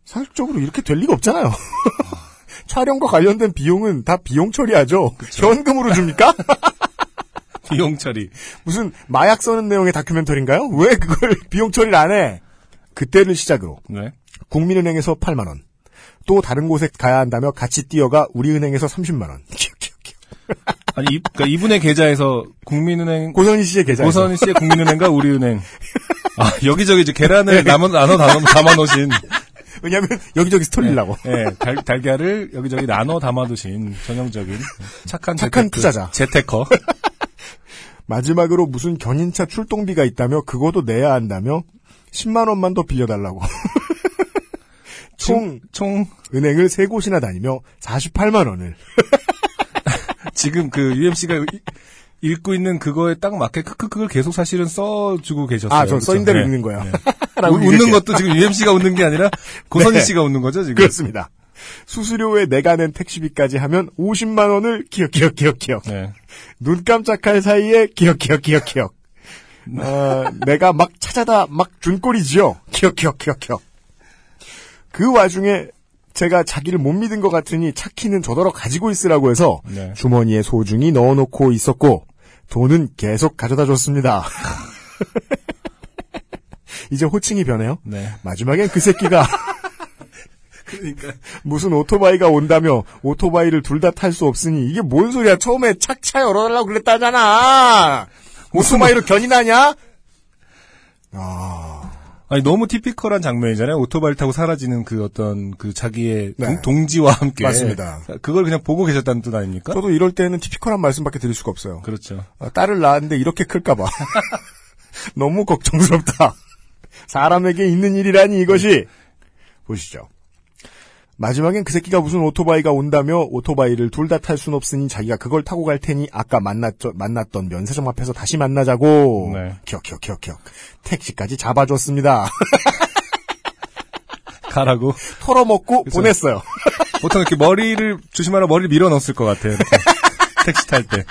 사실적으로 이렇게 될 리가 없잖아요. 촬영과 관련된 비용은 다 비용 처리하죠. 현금으로 줍니까? 비용 처리. 무슨 마약 써는 내용의 다큐멘터리인가요? 왜 그걸 비용 처리를 안 해? 그때를 시작으로 네. 국민은행에서 8만 원, 또 다른 곳에 가야 한다며 같이 뛰어가 우리은행에서 30만 원. 아니, 이, 그러니까 이분의 계좌에서 국민은행, 고선희 씨의 계좌에서 고선희 씨의 국민은행과 우리은행. 아, 여기저기 이제 계란을 나눠, 나눠, 나눠 담아 놓으신. 왜냐하면 여기저기 스톨리려고. 예, 달, 달걀을 여기저기 나눠 담아두신 전형적인 착한, 착한 재테크, 투자자. 재테커. 마지막으로 무슨 견인차 출동비가 있다며 그것도 내야 한다며 10만 원만 더 빌려달라고. 총 총, 은행을 세 곳이나 다니며 48만 원을 지금 그 UMC가 읽고 있는 그거에 딱 맞게 크크크를 계속 사실은 써주고 계셨어요. 아, 저? 써인 대로 네. 읽는 거예요. 네. 웃는. 것도 지금 UMC가 웃는 게 아니라 고선희 네. 씨가 웃는 거죠, 지금? 그렇습니다. 수수료에 내가 낸 택시비까지 하면 50만 원을 기억 기억 기억 기억. 네. 눈 깜짝할 사이에 기억 기억 기억 기억. 어, 내가 막 찾아다 막 준 꼴이지요. 기억 기억 기억 기억. 그 와중에 제가 자기를 못 믿은 것 같으니 차키는 저더러 가지고 있으라고 해서 네. 주머니에 소중히 넣어놓고 있었고 돈은 계속 가져다 줬습니다. 이제 호칭이 변해요. 네. 마지막엔 그 새끼가 무슨 오토바이가 온다며 오토바이를 둘 다 탈 수 없으니 이게 뭔 소리야 처음에 착차 열어달라고 그랬다잖아 오토바이로 견인하냐? 아 아니, 너무 티피컬한 장면이잖아요. 오토바이를 타고 사라지는 그 어떤 그 자기의 네. 동, 지와 함께. 맞습니다. 그걸 그냥 보고 계셨다는 뜻 아닙니까? 저도 이럴 때는 티피컬한 말씀밖에 드릴 수가 없어요 그렇죠. 아, 딸을 낳았는데 이렇게 클까봐 너무 걱정스럽다 사람에게 있는 일이라니 이것이 보시죠 마지막엔 그 새끼가 무슨 오토바이가 온다며 오토바이를 둘 다 탈 순 없으니 자기가 그걸 타고 갈 테니 아까 만났죠, 만났던 면세점 앞에서 다시 만나자고. 네. 기억, 기억, 기억, 기억. 택시까지 잡아줬습니다. 가라고. 털어먹고 그쵸. 보냈어요. 보통 이렇게 머리를, 조심하라 머리를 밀어 넣었을 것 같아요. 택시 탈 때.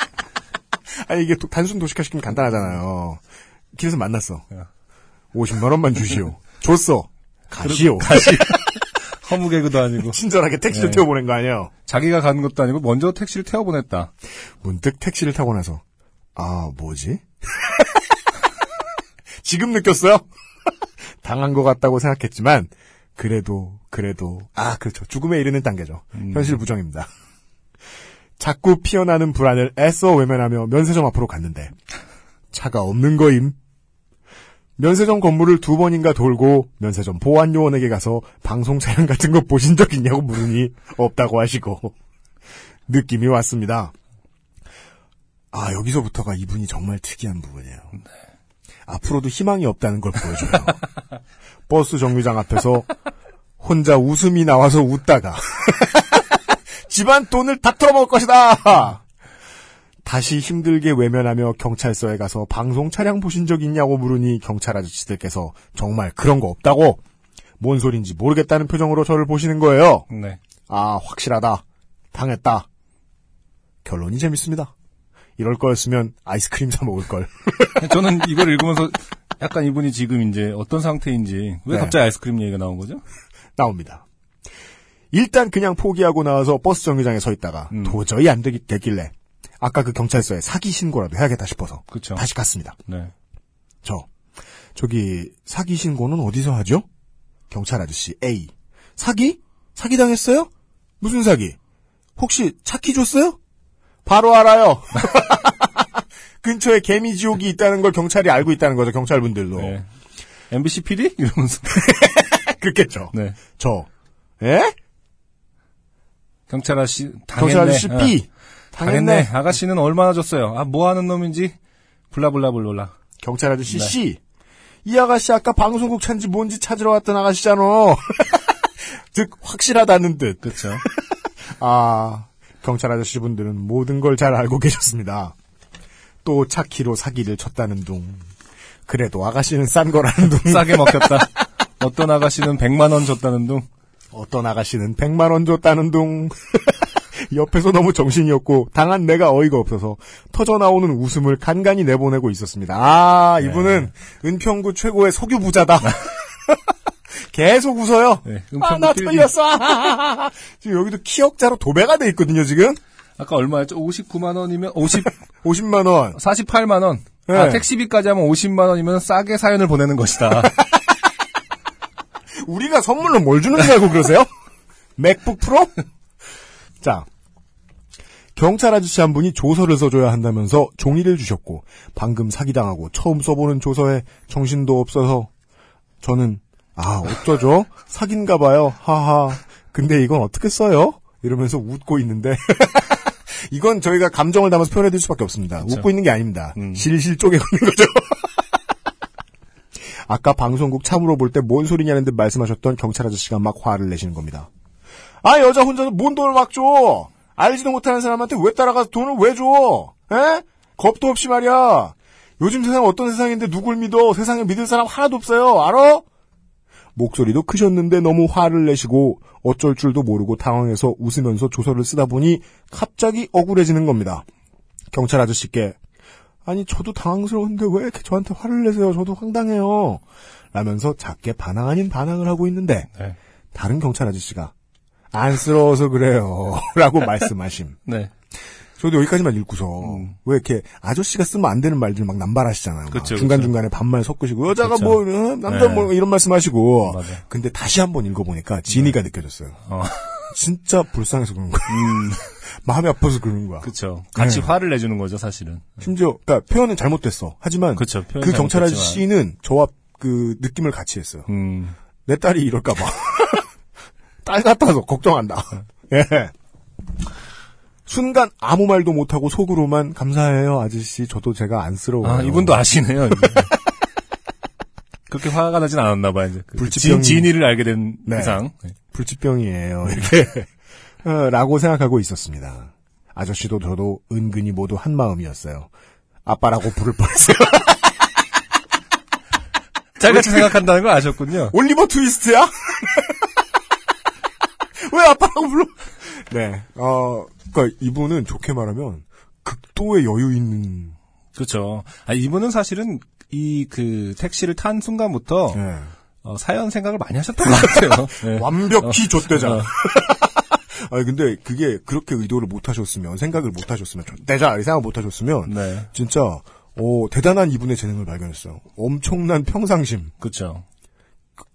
아니, 이게 도- 단순 도시화 시키면 간단하잖아요. 길에서 만났어. 야. 50만원만 주시오. 줬어. 가시오. 가시. 허무개그도 아니고. 친절하게 택시를 네. 태워보낸 거 아니에요. 자기가 가는 것도 아니고 먼저 택시를 태워보냈다. 문득 택시를 타고 나서 아 뭐지? 지금 느꼈어요? 당한 것 같다고 생각했지만 그래도 그래도 아 그렇죠 죽음에 이르는 단계죠 현실 부정입니다. 자꾸 피어나는 불안을 애써 외면하며 면세점 앞으로 갔는데 차가 없는 거임. 면세점 건물을 두 번인가 돌고 면세점 보안 요원에게 가서 방송 촬영 같은 거 보신 적 있냐고 물으니 없다고 하시고 느낌이 왔습니다. 아, 여기서부터가 이분이 정말 특이한 부분이에요. 앞으로도 희망이 없다는 걸 보여줘요. 버스 정류장 앞에서 혼자 웃음이 나와서 웃다가 집안 돈을 다 털어먹을 것이다. 다시 힘들게 외면하며 경찰서에 가서 방송 차량 보신 적 있냐고 물으니 경찰 아저씨들께서 정말 그런 거 없다고 뭔 소린지 모르겠다는 표정으로 저를 보시는 거예요. 네. 아, 확실하다. 당했다. 결론이 재밌습니다. 이럴 거였으면 아이스크림 사 먹을 걸. 저는 이걸 읽으면서 약간 이분이 지금 이제 어떤 상태인지 왜 네. 갑자기 아이스크림 얘기가 나온 거죠? 나옵니다. 일단 그냥 포기하고 나와서 버스 정류장에 서 있다가 음. 도저히 안 되기, 되길래 아까 그 경찰서에 사기 신고라도 해야겠다 싶어서 그쵸. 다시 갔습니다. 네. 저 저기 사기 신고는 어디서 하죠? 경찰 아저씨 A 사기? 사기 당했어요? 무슨 사기? 혹시 차키 줬어요? 바로 알아요. 근처에 개미 지옥이 있다는 걸 경찰이 알고 있다는 거죠. 경찰분들도 네. MBC PD? 이러면서. 그렇겠죠. 네. 저 에? 경찰 아저씨, 당했네. 경찰 아저씨 어, B 당했네. 아가씨는 얼마나 줬어요? 아, 뭐 하는 놈인지? 블라블라블로라. 경찰 아저씨 네. C. 이 아가씨 아까 방송국 찬지 뭔지 찾으러 왔던 아가씨잖아. 즉 확실하다는 듯. 그쵸. 아 경찰 아저씨 분들은 모든 걸 잘 알고 계셨습니다. 또 차키로 사기를 쳤다는 둥. 그래도 아가씨는 싼 거라는 둥. 싸게 먹혔다. 어떤 아가씨는 100만 원 줬다는 둥. 어떤 아가씨는 100만 원 줬다는 둥. 옆에서 너무 정신이 없고 당한 내가 어이가 없어서 터져 나오는 웃음을 간간히 내보내고 있었습니다. 아 이분은 은평구 최고의 석유 부자다. 계속 웃어요. 네, 아, 은평구 나 필기. 틀렸어. 지금 여기도 키역자로 도배가 돼 있거든요, 지금. 아까 얼마였죠? 59만 원이면 50, 50만 원. 48만 원. 네. 아, 택시비까지 하면 50만 원이면 싸게 사연을 보내는 것이다. 우리가 선물로 뭘 주는 줄 알고 그러세요? 맥북 프로? 자. 경찰 아저씨 한 분이 조서를 써줘야 한다면서 종이를 주셨고, 방금 사기당하고 처음 써보는 조서에 정신도 없어서, 저는, 아, 어쩌죠? 사기인가 봐요. 하하. 근데 이건 어떻게 써요? 이러면서 웃고 있는데, 이건 저희가 감정을 담아서 표현해드릴 수밖에 없습니다. 그쵸. 웃고 있는 게 아닙니다. 음. 실실 쪼개고 있는 거죠. 아까 방송국 참으로 볼 때 뭔 소리냐는 듯 말씀하셨던 경찰 아저씨가 막 화를 내시는 겁니다. 아 여자 혼자서 뭔 돈을 막 줘? 알지도 못하는 사람한테 왜 따라가서 돈을 왜 줘? 에? 겁도 없이 말이야. 요즘 세상 어떤 세상인데 누굴 믿어? 세상에 믿을 사람 하나도 없어요. 알아? 목소리도 크셨는데 너무 화를 내시고 어쩔 줄도 모르고 당황해서 웃으면서 조서를 쓰다 보니 갑자기 억울해지는 겁니다. 경찰 아저씨께 아니 저도 당황스러운데 왜 이렇게 저한테 화를 내세요? 저도 황당해요. 라면서 작게 반항 아닌 반항을 하고 있는데 네. 다른 경찰 아저씨가 안쓰러워서 그래요. 라고 말씀하심. 네. 저도 여기까지만 읽고서 음. 왜 이렇게 아저씨가 쓰면 안 되는 말들 막 남발하시잖아요. 막 그쵸, 중간 중간에 반말 섞으시고 여자가 그쵸. 뭐 어, 남자 네. 뭐 이런 말씀하시고 맞아. 근데 다시 한번 읽어보니까 진의가 느껴졌어요. 어. 진짜 불쌍해서 그런 거야. 음, 마음이 아파서 그러는 거야. 그쵸. 같이 네. 화를 내주는 거죠, 사실은. 심지어 그러니까 표현은 잘못됐어. 하지만 그쵸. 그 표현이 경찰. 아저씨는 저와 그 느낌을 같이 했어요. 음, 내 딸이 이럴까 봐. 딸 같아서 걱정한다. 예. 순간 아무 말도 못하고 속으로만 감사해요 아저씨 저도 제가 안쓰러워요. 아, 이분도 아시네요. 그렇게 화가 나진 않았나 봐요, 이제. 그 진, 진이를 알게 된 네. 이상. 네. 불치병이에요 이렇게 어, 라고 생각하고 있었습니다. 아저씨도 저도 은근히 모두 한 마음이었어요. 아빠라고 부를 뻔했어요. 짤같이 생각한다는 걸 아셨군요. 올리버 트위스트야? 왜 아빠라고 불러? 네, 어, 그니까 이분은 좋게 말하면 극도의 여유 있는, 그렇죠. 아, 이분은 사실은 이 그 택시를 탄 순간부터 예. 어, 사연 생각을 많이 하셨던 것 같아요. 네. 완벽히 좆대자. 어. 아니 근데 그게 그렇게 의도를 못 하셨으면 생각을 못 하셨으면 좆대자 이렇게 생각 못 하셨으면 네. 진짜 오 대단한 이분의 재능을 발견했어요. 엄청난 평상심. 그렇죠.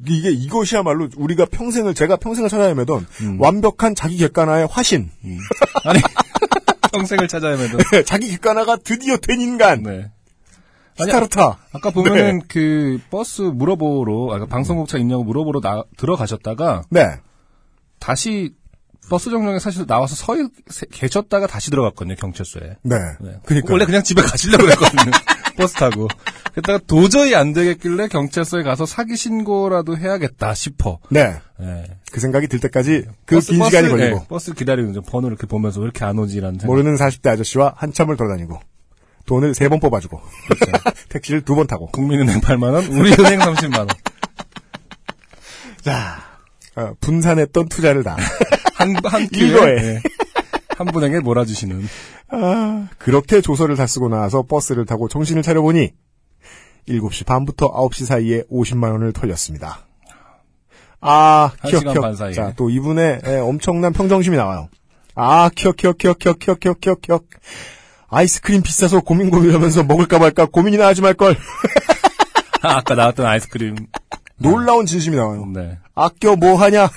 이게 이것이야말로 우리가 평생을 제가 평생을 찾아내던 음. 완벽한 자기 객관화의 화신. 아니 평생을 찾아야면도 자기 객관화가 드디어 된 인간. 네. 아니, 스타르타. 아까 보면은 그 버스 물어보러 아까 방송국 차 있냐고 물어보러 나, 들어가셨다가 네. 다시 버스 정류장에 사실 나와서 서 계셨다가 다시 들어갔거든요 경찰서에. 네. 네. 그러니까 원래 그냥 집에 가시려고 했거든요. 버스 타고. 그랬다가 도저히 안 되겠길래 경찰서에 가서 사기 신고라도 해야겠다 싶어. 네. 예. 그 생각이 들 때까지 그 버스- 긴 버스- 시간이 걸리고 예, 버스 기다리는 중 번호를 이렇게 보면서 왜 이렇게 안 오지라는 생각. 모르는 40대 아저씨와 한참을 돌아다니고 돈을 세 번 뽑아주고 택시를 두 번 타고 국민은행 8만 원, 우리은행 30만 원. 자 어, 분산했던 투자를 다 한한 일거에. 끼에 예. 한 분에게 몰아주시는. 아, 그렇게 조서를 다 쓰고 나와서 버스를 타고 정신을 차려보니 7시 반부터 9시 사이에 50만 원을 털렸습니다. 아, 키역키역. 자, 또 이분의 에, 엄청난 평정심이 나와요. 아, 키역키역키역키역키역키역. 아이스크림 비싸서 고민 고민하면서 먹을까 말까 고민이나 하지 말걸. 아, 아까 나왔던 아이스크림. 놀라운 진심이 나와요. 네. 아껴 뭐 하냐?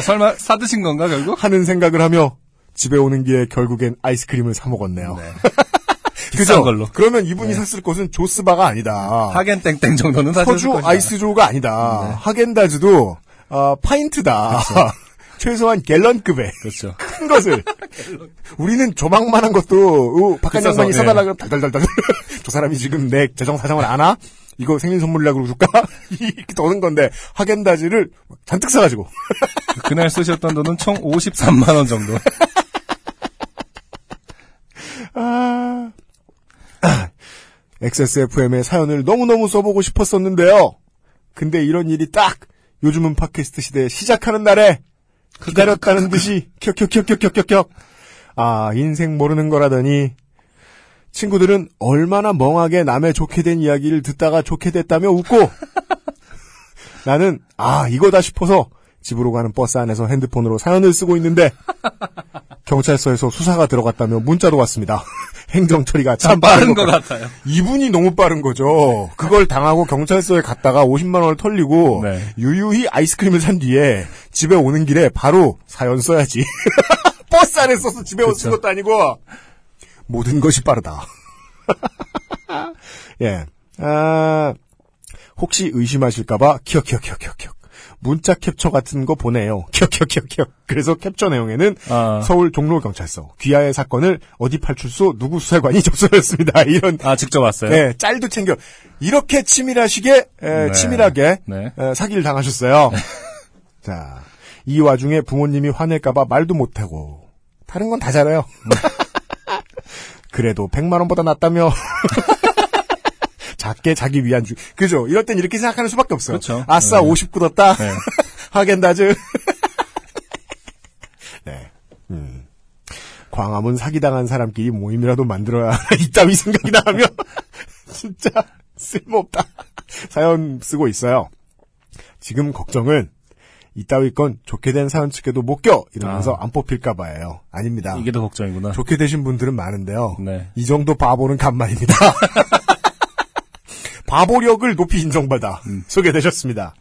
설마 사드신 건가 결국? 하는 생각을 하며 집에 오는 길에 결국엔 아이스크림을 사 먹었네요. 네. 그죠? 걸로. 그러면 이분이 샀을 것은 조스바가 아니다. 하겐 땡땡 정도는 사실 퍼주 아이스조가 아니다. 네. 하겐다즈도 어, 파인트다. 최소한 갤런급의 그렇죠. 큰 것을 우리는 조망만한 것도 어, 박한 양반이 예. 사달라 그러면 달달달달 저 사람이 지금 내 재정 사정을 아나? 이거 생일 선물이라고 줄까? 이렇게 도는 건데 하겐다즈를 잔뜩 사가지고 그날 쓰셨던 돈은 총 53만 원 정도. 아... XSFM의 사연을 너무너무 써보고 싶었었는데요. 근데 이런 일이 딱 요즘은 팟캐스트 시대 시작하는 날에 기다렸다는 듯이 켜켜켜켜켜켜켜 아 인생 모르는 거라더니 친구들은 얼마나 멍하게 남의 좋게 된 이야기를 듣다가 좋게 됐다며 웃고 나는 아 이거다 싶어서 집으로 가는 버스 안에서 핸드폰으로 사연을 쓰고 있는데 경찰서에서 수사가 들어갔다며 문자도 왔습니다. 행정 처리가 참참 빠른 것 같- 같아요. 이분이 너무 빠른 거죠. 그걸 당하고 경찰서에 갔다가 50만 원을 털리고 네. 유유히 아이스크림을 산 뒤에 집에 오는 길에 바로 사연 써야지. 버스 안에 써서 집에. 쓴 것도 아니고 모든 것이 빠르다. 예. 아, 혹시 의심하실까봐 키역키역키역키역 문자 캡처 같은 거 보내요. 키역키역키역 그래서 캡처 내용에는 아, 서울 종로 경찰서 귀하의 사건을 어디 팔출소 누구 수사관이 접수했습니다. 이런 아 직접 왔어요. 네, 짤도 챙겨 이렇게 치밀하시게 에, 네. 치밀하게 네. 에, 사기를 당하셨어요. 자, 이 와중에 부모님이 화낼까봐 말도 못하고 다른 건 다 잘해요. 그래도 100만 원보다 낫다며. 작게 자기 위안 주. 그죠? 이럴 땐 이렇게 생각하는 수밖에 없어요. 그렇죠. 아싸 네. 50 굳었다. 네. 하겐다즈. 네. 음. 광화문 사기당한 사람끼리 모임이라도 만들어야 이따위 생각이 나면 진짜 쓸모없다. 사연 쓰고 있어요. 지금 걱정은 이따위 건 좋게 된 사연 측에도 못 껴! 이러면서 안 뽑힐까 봐예요. 아닙니다. 이게 더 걱정이구나. 좋게 되신 분들은 많은데요. 네. 이 정도 바보는 간만입니다. 바보력을 높이 인정받아 음. 소개되셨습니다.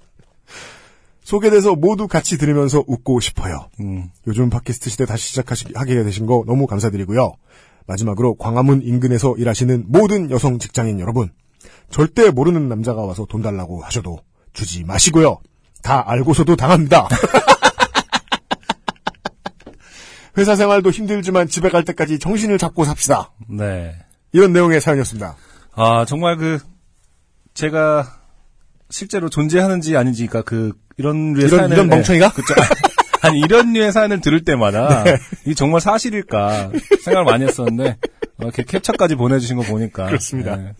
소개돼서 모두 같이 들으면서 웃고 싶어요. 음. 요즘 팟캐스트 시대 다시 시작하게 되신 거 너무 감사드리고요. 마지막으로 광화문 인근에서 일하시는 모든 여성 직장인 여러분. 절대 모르는 남자가 와서 돈 달라고 하셔도 주지 마시고요. 다 알고서도 당합니다. 회사 생활도 힘들지만 집에 갈 때까지 정신을 잡고 삽시다. 네. 이런 내용의 사연이었습니다. 아 정말 그 제가 실제로 존재하는지 아닌지 그러니까 그 이런 류의 이런- 사연을 이런 멍청이가? 네. 그쵸. 아니 이런 류의 사연을 들을 때마다 이 정말 사실일까 생각을 많이 했었는데 어, 이렇게 캡처까지 보내주신 거 보니까 그렇습니다. 네.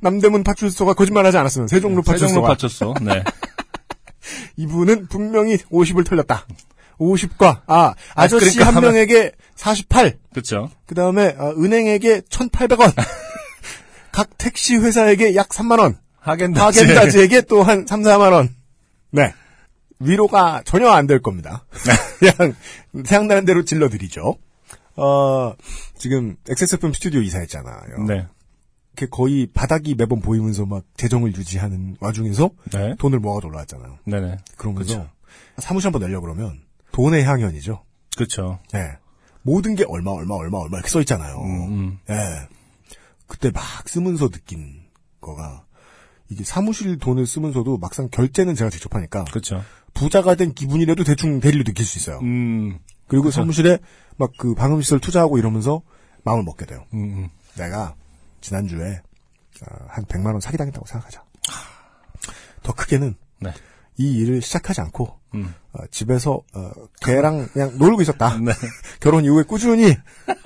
남대문 파출소가 거짓말하지 않았으면 세종로 세종로 파출소가 파출소. 네. 이분은 분명히 50을 털렸다. 50과 아 아저씨 그러니까 한 명에게 48. 그렇죠. 그 다음에 은행에게 1,800원. 각 택시 회사에게 약 3만 원. 하겐다즈. 하겐다즈에게 또 한 3, 4만 원. 네. 위로가 전혀 안 될 겁니다. 그냥 생각나는 대로 질러드리죠. 어, 지금 XSFM 스튜디오 이사했잖아요. 네. 이렇게 거의 바닥이 매번 보이면서 막 재정을 유지하는 와중에서 네. 돈을 모아서 올라왔잖아요. 네네. 그러면서 그쵸. 사무실 한번 내려고 그러면 돈의 향연이죠. 그렇죠. 예. 모든 게 얼마 얼마 얼마 얼마 이렇게 써 있잖아요. 음, 음. 예. 그때 막 쓰면서 느낀 거가 이게 사무실 돈을 쓰면서도 막상 결제는 제가 직접 하니까 그렇죠. 부자가 된 기분이라도 대충 대리로 느낄 수 있어요. 음, 그리고 사무실에 막 그 방음시설 투자하고 이러면서 마음을 먹게 돼요. 음, 음. 내가 지난주에 어, 한 100만 원 사기당했다고 생각하자. 더 크게는 네. 이 일을 시작하지 않고 음. 어, 집에서 어, 개랑 그냥 놀고 있었다. 네. 결혼 이후에 꾸준히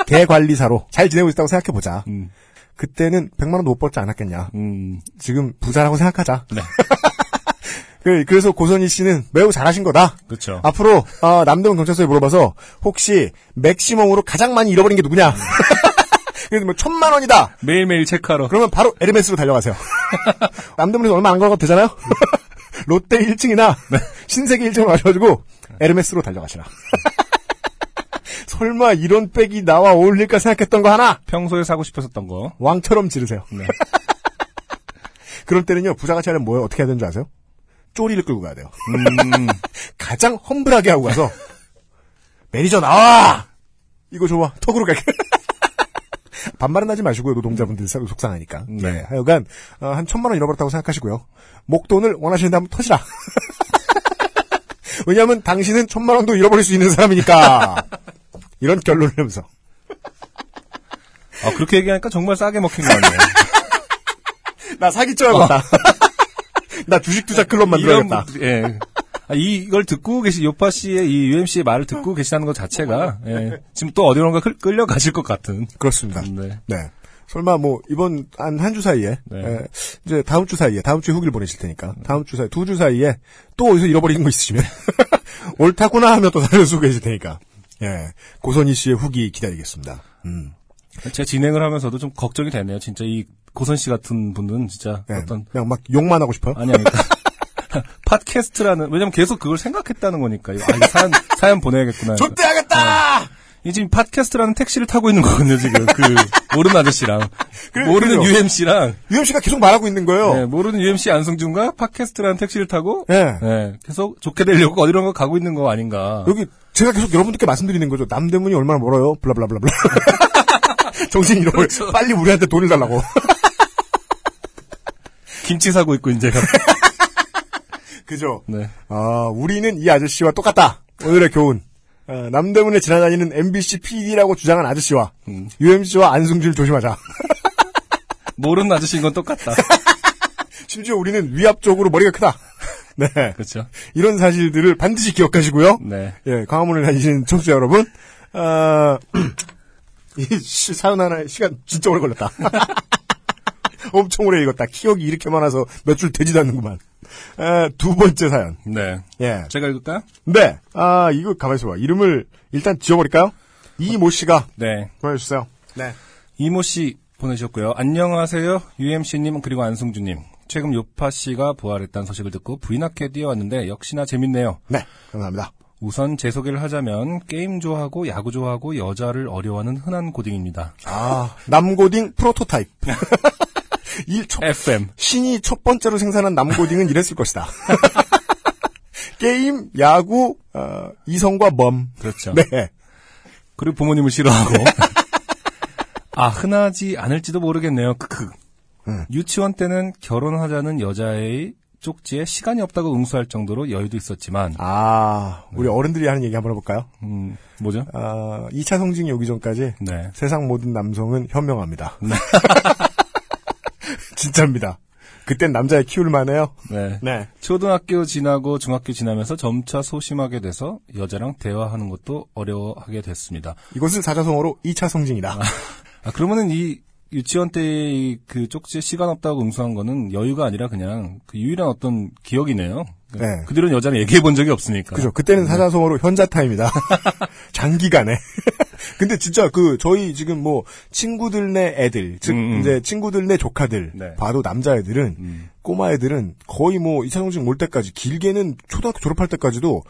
개 관리사로 잘 지내고 있다고 생각해 보자. 음, 그때는 100만 원도 못 벌지 않았겠냐. 음, 지금 부자라고 생각하자. 네. 그- 그래서 고선희 씨는 매우 잘하신 거다. 그렇죠. 앞으로 어, 남대문 경찰서에 물어봐서 혹시 맥시멈으로 가장 많이 잃어버린 게 누구냐? 그래서 뭐 천만 원이다. 매일매일 체크하러. 그러면 바로 에르메스로 달려가세요. 남대문에서 얼마 안 걸어도 되잖아요. 롯데 1층이나 신세계 1층으로 가셔가지고 에르메스로 달려가시라. 설마 이런 백이 나와 어울릴까 생각했던 거 하나 평소에 사고 싶었었던 거. 왕처럼 지르세요. 네. 그럴 때는요 부자같이 하려면 뭐예요? 어떻게 해야 되는 줄 아세요? 쪼리를 끌고 가야 돼요. 음, 가장 험블하게 하고 가서 매니저 나와 이거 좋아 턱으로 갈게 반말은 하지 마시고요. 노동자분들 사- 속상하니까. 네. 네, 하여간 어, 한 천만 원 잃어버렸다고 생각하시고요. 목돈을 원하시는다면 터지라. 왜냐하면 당신은 천만 원도 잃어버릴 수 있는 사람이니까. 이런 결론을 내면서. 아, 그렇게 얘기하니까 정말 싸게 먹힌 거 같네요. 나 사기 쳐야 겠다 나 주식 투자 클럽 만들어야겠다. 예. 아, 이- 이걸 듣고 계시, 요파 씨의 이 UMC의 말을 듣고 계시다는 것 자체가, 예. 지금 또 어디론가 끌, 끌려가실 것 같은. 그렇습니다 네. 네. 설마 뭐 이번 한 한 주 사이에 네. 에, 이제 다음 주 사이에 다음 주에 후기를 보내실 테니까 다음 주 사이 두 주 사이에 또 어디서 잃어버리는 거 있으시면 옳다구나 하면 또 살려주고 계실 테니까 예 고선희 씨의 후기 기다리겠습니다. 음. 제가 진행을 하면서도 좀 걱정이 되네요. 진짜 이 고선 씨 같은 분은 진짜 예, 어떤, 그냥 막 욕만 하고 싶어요. 아니, 아니. 팟캐스트라는, 왜냐면 계속 그걸 생각했다는 거니까. 아, 이거 사연, 사연 보내야겠구나. 좆대하겠다. 이 지금 팟캐스트라는 택시를 타고 있는 거거든요, 지금. 그, 모르는 아저씨랑. 그래, 모르는 그래요. UMC랑, 씨가 계속 말하고 있는 거예요. 네, 모르는 UMC 안승준과 팟캐스트라는 택시를 타고, 예. 네, 계속 좋게 되려고 어디론가 가고 있는 거 아닌가. 여기 제가 계속 여러분들께 말씀드리는 거죠. 남대문이 얼마나 멀어요? 블라블라블라. 정신 잃어버려. 그렇죠. 빨리 우리한테 돈을 달라고. 김치 사고 있고, 이제. 그죠? 네. 아, 우리는 이 아저씨와 똑같다. 오늘의 교훈. 어, 남대문에 지나다니는 MBC PD라고 주장한 아저씨와 음. UMC와 안승준을 조심하자. 모르는 아저씨인 건 똑같다. 심지어 우리는 위압적으로 머리가 크다. 네. 그렇죠. 이런 사실들을 반드시 기억하시고요. 네. 예, 광화문을 다니시는 청취자 여러분, 아, 이 시- 사연 하나에 시간 진짜 오래 걸렸다. 엄청 오래 읽었다. 기억이 이렇게 많아서 몇 줄 되지도 않는구만. 아, 두 번째 사연. 네. 예. 제가 읽을까요? 네. 아, 이거 가만있어 봐. 이름을 일단 지워버릴까요? 이모 씨가 네. 보내주세요. 네. 이모 씨 보내주셨고요. 안녕하세요. UMC님 그리고 안승준님. 최근 요파 씨가 부활했다는 소식을 듣고 부인학교에 뛰어왔는데 역시나 재밌네요. 네. 감사합니다. 우선 제 소개를 하자면 게임 좋아하고 야구 좋아하고 여자를 어려워하는 흔한 고딩입니다. 아, 남고딩 프로토타입. 이 첫, FM. 신이 첫 번째로 생산한 남고딩은 이랬을 것이다. 게임, 야구, 어, 이성과 멈. 그렇죠. 네. 그리고 부모님을 싫어하고. 아, 흔하지 않을지도 모르겠네요. 크크. 음. 유치원 때는 결혼하자는 여자의 쪽지에 시간이 없다고 응수할 정도로 여유도 있었지만, 아, 우리 어른들이 하는 얘기 한번 해볼까요? 음, 뭐죠? 아, 2차 성징이 오기 전까지 네. 세상 모든 남성은 현명합니다. 진짜입니다. 그땐 남자애 키울 만해요. 네. 네. 초등학교 지나고 중학교 지나면서 점차 소심하게 돼서 여자랑 대화하는 것도 어려워하게 됐습니다. 이것을 사자성어로 2차 성징이다. 아, 그러면은 이 유치원 때그 쪽지에 시간 없다고 응수한 거는 여유가 아니라 그냥 그 유일한 어떤 기억이네요. 네. 그들은 여자랑 얘기해 본 적이 없으니까. 그죠. 그때는 사자성어로 현자타임이다. 장기간에. 근데 진짜 그 저희 지금 뭐 친구들 내 애들, 즉 음, 음. 이제 친구들 내 조카들 네. 봐도 남자애들은 음. 꼬마 애들은 거의 뭐 이차성징 올 때까지 길게는 초등학교 졸업할 때까지도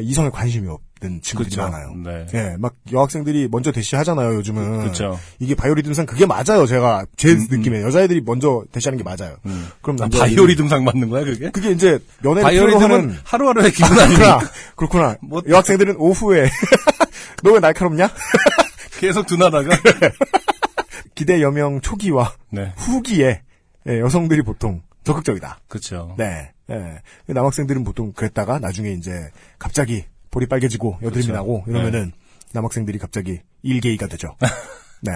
이성에 관심이 없 는 친구들이 그렇죠. 많아요. 네. 예, 막 여학생들이 먼저 대시하잖아요, 요즘은. 그렇죠. 이게 바이오리듬상 그게 맞아요, 제가 제 느낌에 여자애들이 먼저 대시하는 게 맞아요. 음. 그럼 아, 남자 바이오리듬상 맞는 거야 그게? 그게 이제 필요로 바이오리듬은 하루하루의 기분 그렇구나. 아니니까 그렇구나. 뭐- 여학생들은 오후에 너 왜 날카롭냐? 계속 둔하다가. 기대 여명 초기와 네. 후기에 예, 여성들이 보통 적극적이다. 그렇죠. 네. 예. 남학생들은 보통 그랬다가 나중에 이제 갑자기 볼이 빨개지고 여드름이 그렇죠. 나고 이러면은 남학생들이 갑자기 일게이가 되죠. 네.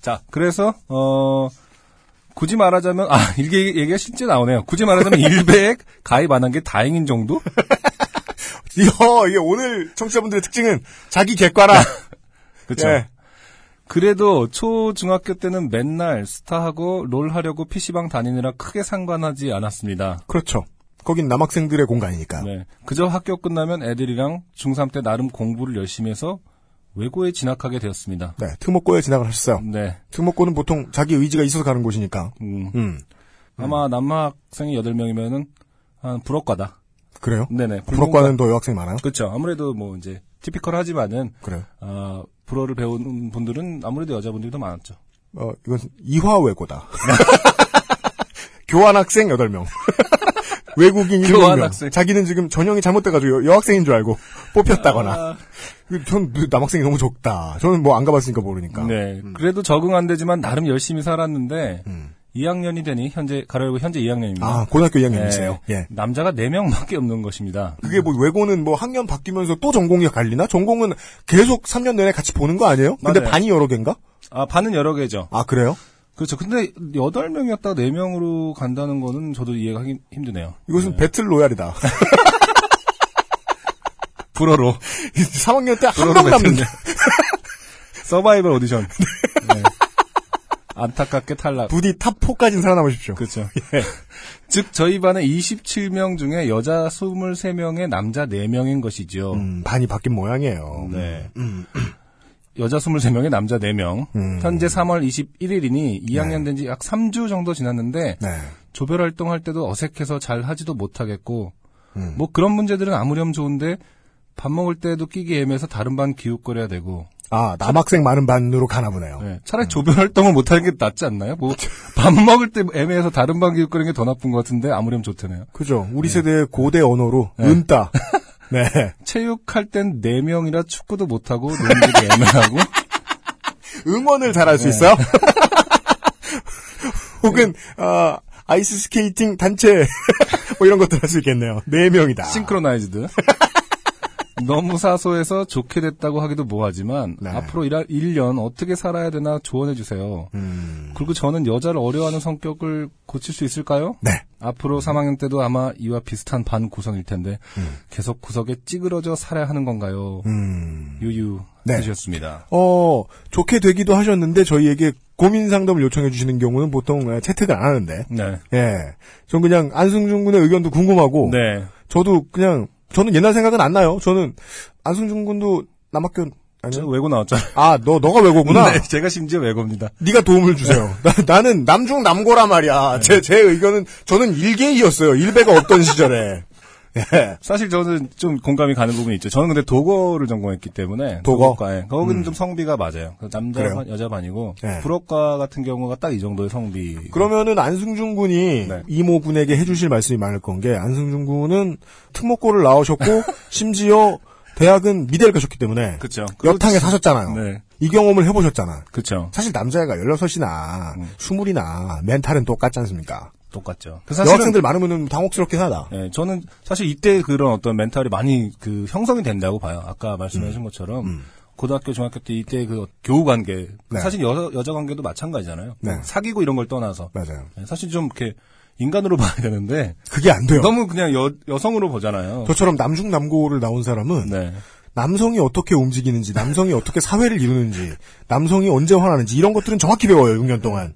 자, 그래서 어 굳이 말하자면 아 이게 얘기가 실제 나오네요. 굳이 말하자면 일베에 가입 안 한 게 다행인 정도? 이거, 이게 오늘 청취자분들의 특징은 자기 객관화. 그렇죠. 예. 그래도 초 중학교 때는 맨날 스타하고 롤 하려고 PC방 다니느라 크게 상관하지 않았습니다. 그렇죠. 거긴 남학생들의 공간이니까. 네. 그저 학교 끝나면 애들이랑 중3 때 나름 공부를 열심히 해서 외고에 진학하게 되었습니다. 네, 특목고에 진학을 하셨어요. 네. 특목고는 보통 자기 의지가 있어서 가는 곳이니까. 음, 음, 아마 남학생이 8명이면은 한 불어과다. 그래요? 네네. 불어과는 더 여학생이 많아요? 그렇죠. 아무래도 뭐 이제 티피컬하지만은 그래요. 아, 불어를 배우는 분들은 아무래도 여자분들이 더 많았죠. 어, 이건 이화외고다. 교환학생 8명. 외국인 7명. 교환학생. 자기는 지금 전형이 잘못돼가지고 여, 여학생인 줄 알고 뽑혔다거나. 아, 전 남학생이 너무 적다. 저는 뭐 안 가봤으니까 모르니까. 네. 그래도 적응 안 되지만 나름 열심히 살았는데 음. 2학년이 되니 현재 가로열고 현재 2학년입니다. 아, 고등학교 2학년이세요? 예. 남자가 4명밖에 없는 것입니다. 그게 뭐 외고는 뭐 학년 바뀌면서 또 전공이 갈리나? 전공은 계속 3년 내내 같이 보는 거 아니에요? 근데 맞아요. 반이 여러 개인가? 아, 반은 여러 개죠. 아, 그래요? 그렇죠. 근데 8명이었다가 4명으로 간다는 거는 저도 이해가 하기 힘드네요. 이것은 배틀 로얄이다. 불어로. 3학년 때 한 명 남는다. 서바이벌 오디션. 네. 안타깝게 탈락. 부디 top 4까지는 살아남으십시오. 그렇죠. 즉 저희 반에 27명 중에 여자 23명에 남자 4명인 것이죠. 음, 반이 바뀐 모양이에요. 네. 여자 23명에 남자 4명. 음. 현재 3월 21일이니 2학년 된 지 약 3주 정도 지났는데 네. 조별 활동할 때도 어색해서 잘 하지도 못하겠고 음. 뭐 그런 문제들은 아무렴 좋은데 밥 먹을 때도 끼기 애매해서 다른 반 기웃거려야 되고 아, 남학생 많은 반으로 가나 보네요. 네, 차라리 조별 활동을 못하는 게 낫지 않나요? 뭐 밥 먹을 때 애매해서 다른 반 기웃거리는 게 더 나쁜 것 같은데 아무렴 좋다네요. 그죠. 우리 세대의 고대 언어로 네. 은따. 네. 체육할 땐 4명이라 축구도 못하고 농구도 애매하고 응원을 잘할 수 있어요? 혹은 아, 아이스 스케이팅 단체 뭐 이런 것들 할 수 있겠네요. 네 명이다. 싱크로나이즈드. 너무 사소해서 좋게 됐다고 하기도 뭐하지만 네. 앞으로 일할 1년 어떻게 살아야 되나 조언해 주세요. 음, 그리고 저는 여자를 어려워하는 성격을 고칠 수 있을까요? 네. 앞으로 3학년 때도 아마 이와 비슷한 반 구성일 텐데 음. 계속 구석에 찌그러져 살아야 하는 건가요? 음. 유유 네. 해주셨습니다. 어, 좋게 되기도 하셨는데 저희에게 고민 상담을 요청해 주시는 경우는 보통 에, 채택을 안 하는데. 네. 예. 전 그냥 안승준 군의 의견도 궁금하고 네. 저도 그냥 저는 옛날 생각은 안 나요. 저는 안승준 군도 남학교 저 아니요. 외고 나왔잖아요. 아, 너 너가 외고구나. 네, 제가 심지어 외고입니다. 네가 도움을 주세요. 나, 는 남중 남고라 말이야. 제, 제 의견은 저는 일개이였어요. 일배가 없던 시절에. 예. 사실 저는 좀 공감이 가는 부분이 있죠. 저는 근데 독어를 전공했기 때문에 독어? 독어과에 거기는 좀 성비가 맞아요. 그 남자 그래요? 반, 여자 반이고 네. 불어과 같은 경우가 딱 이 정도의 성비. 그러면은 안승준 군이 네. 이모 군에게 해주실 말씀이 많을 건 게 안승준 군은 특목고를 나오셨고 심지어 대학은 미대를 가셨기 때문에 그렇죠. 여탕에 사셨잖아요. 네. 이 경험을 해보셨잖아. 그렇죠. 사실 남자애가 16이나 음. 20이나 멘탈은 똑같지 않습니까? 똑같죠. 그 사실은 여학생들 많으면 당혹스럽긴 하다. 예, 저는 사실 이때 그런 어떤 멘탈이 많이 그 형성이 된다고 봐요. 아까 말씀하신 것처럼 음. 고등학교, 중학교 때 이때 그 교우 관계, 네. 사실 여자 여자 관계도 마찬가지잖아요. 네. 사귀고 이런 걸 떠나서 맞아요. 예, 사실 좀 이렇게 인간으로 봐야 되는데 그게 안 돼요. 너무 그냥 여 여성으로 보잖아요. 저처럼 남중 남고를 나온 사람은 네. 남성이 어떻게 움직이는지, 남성이 어떻게 사회를 이루는지, 남성이 언제 화나는지 이런 것들은 정확히 배워요. 6년 동안.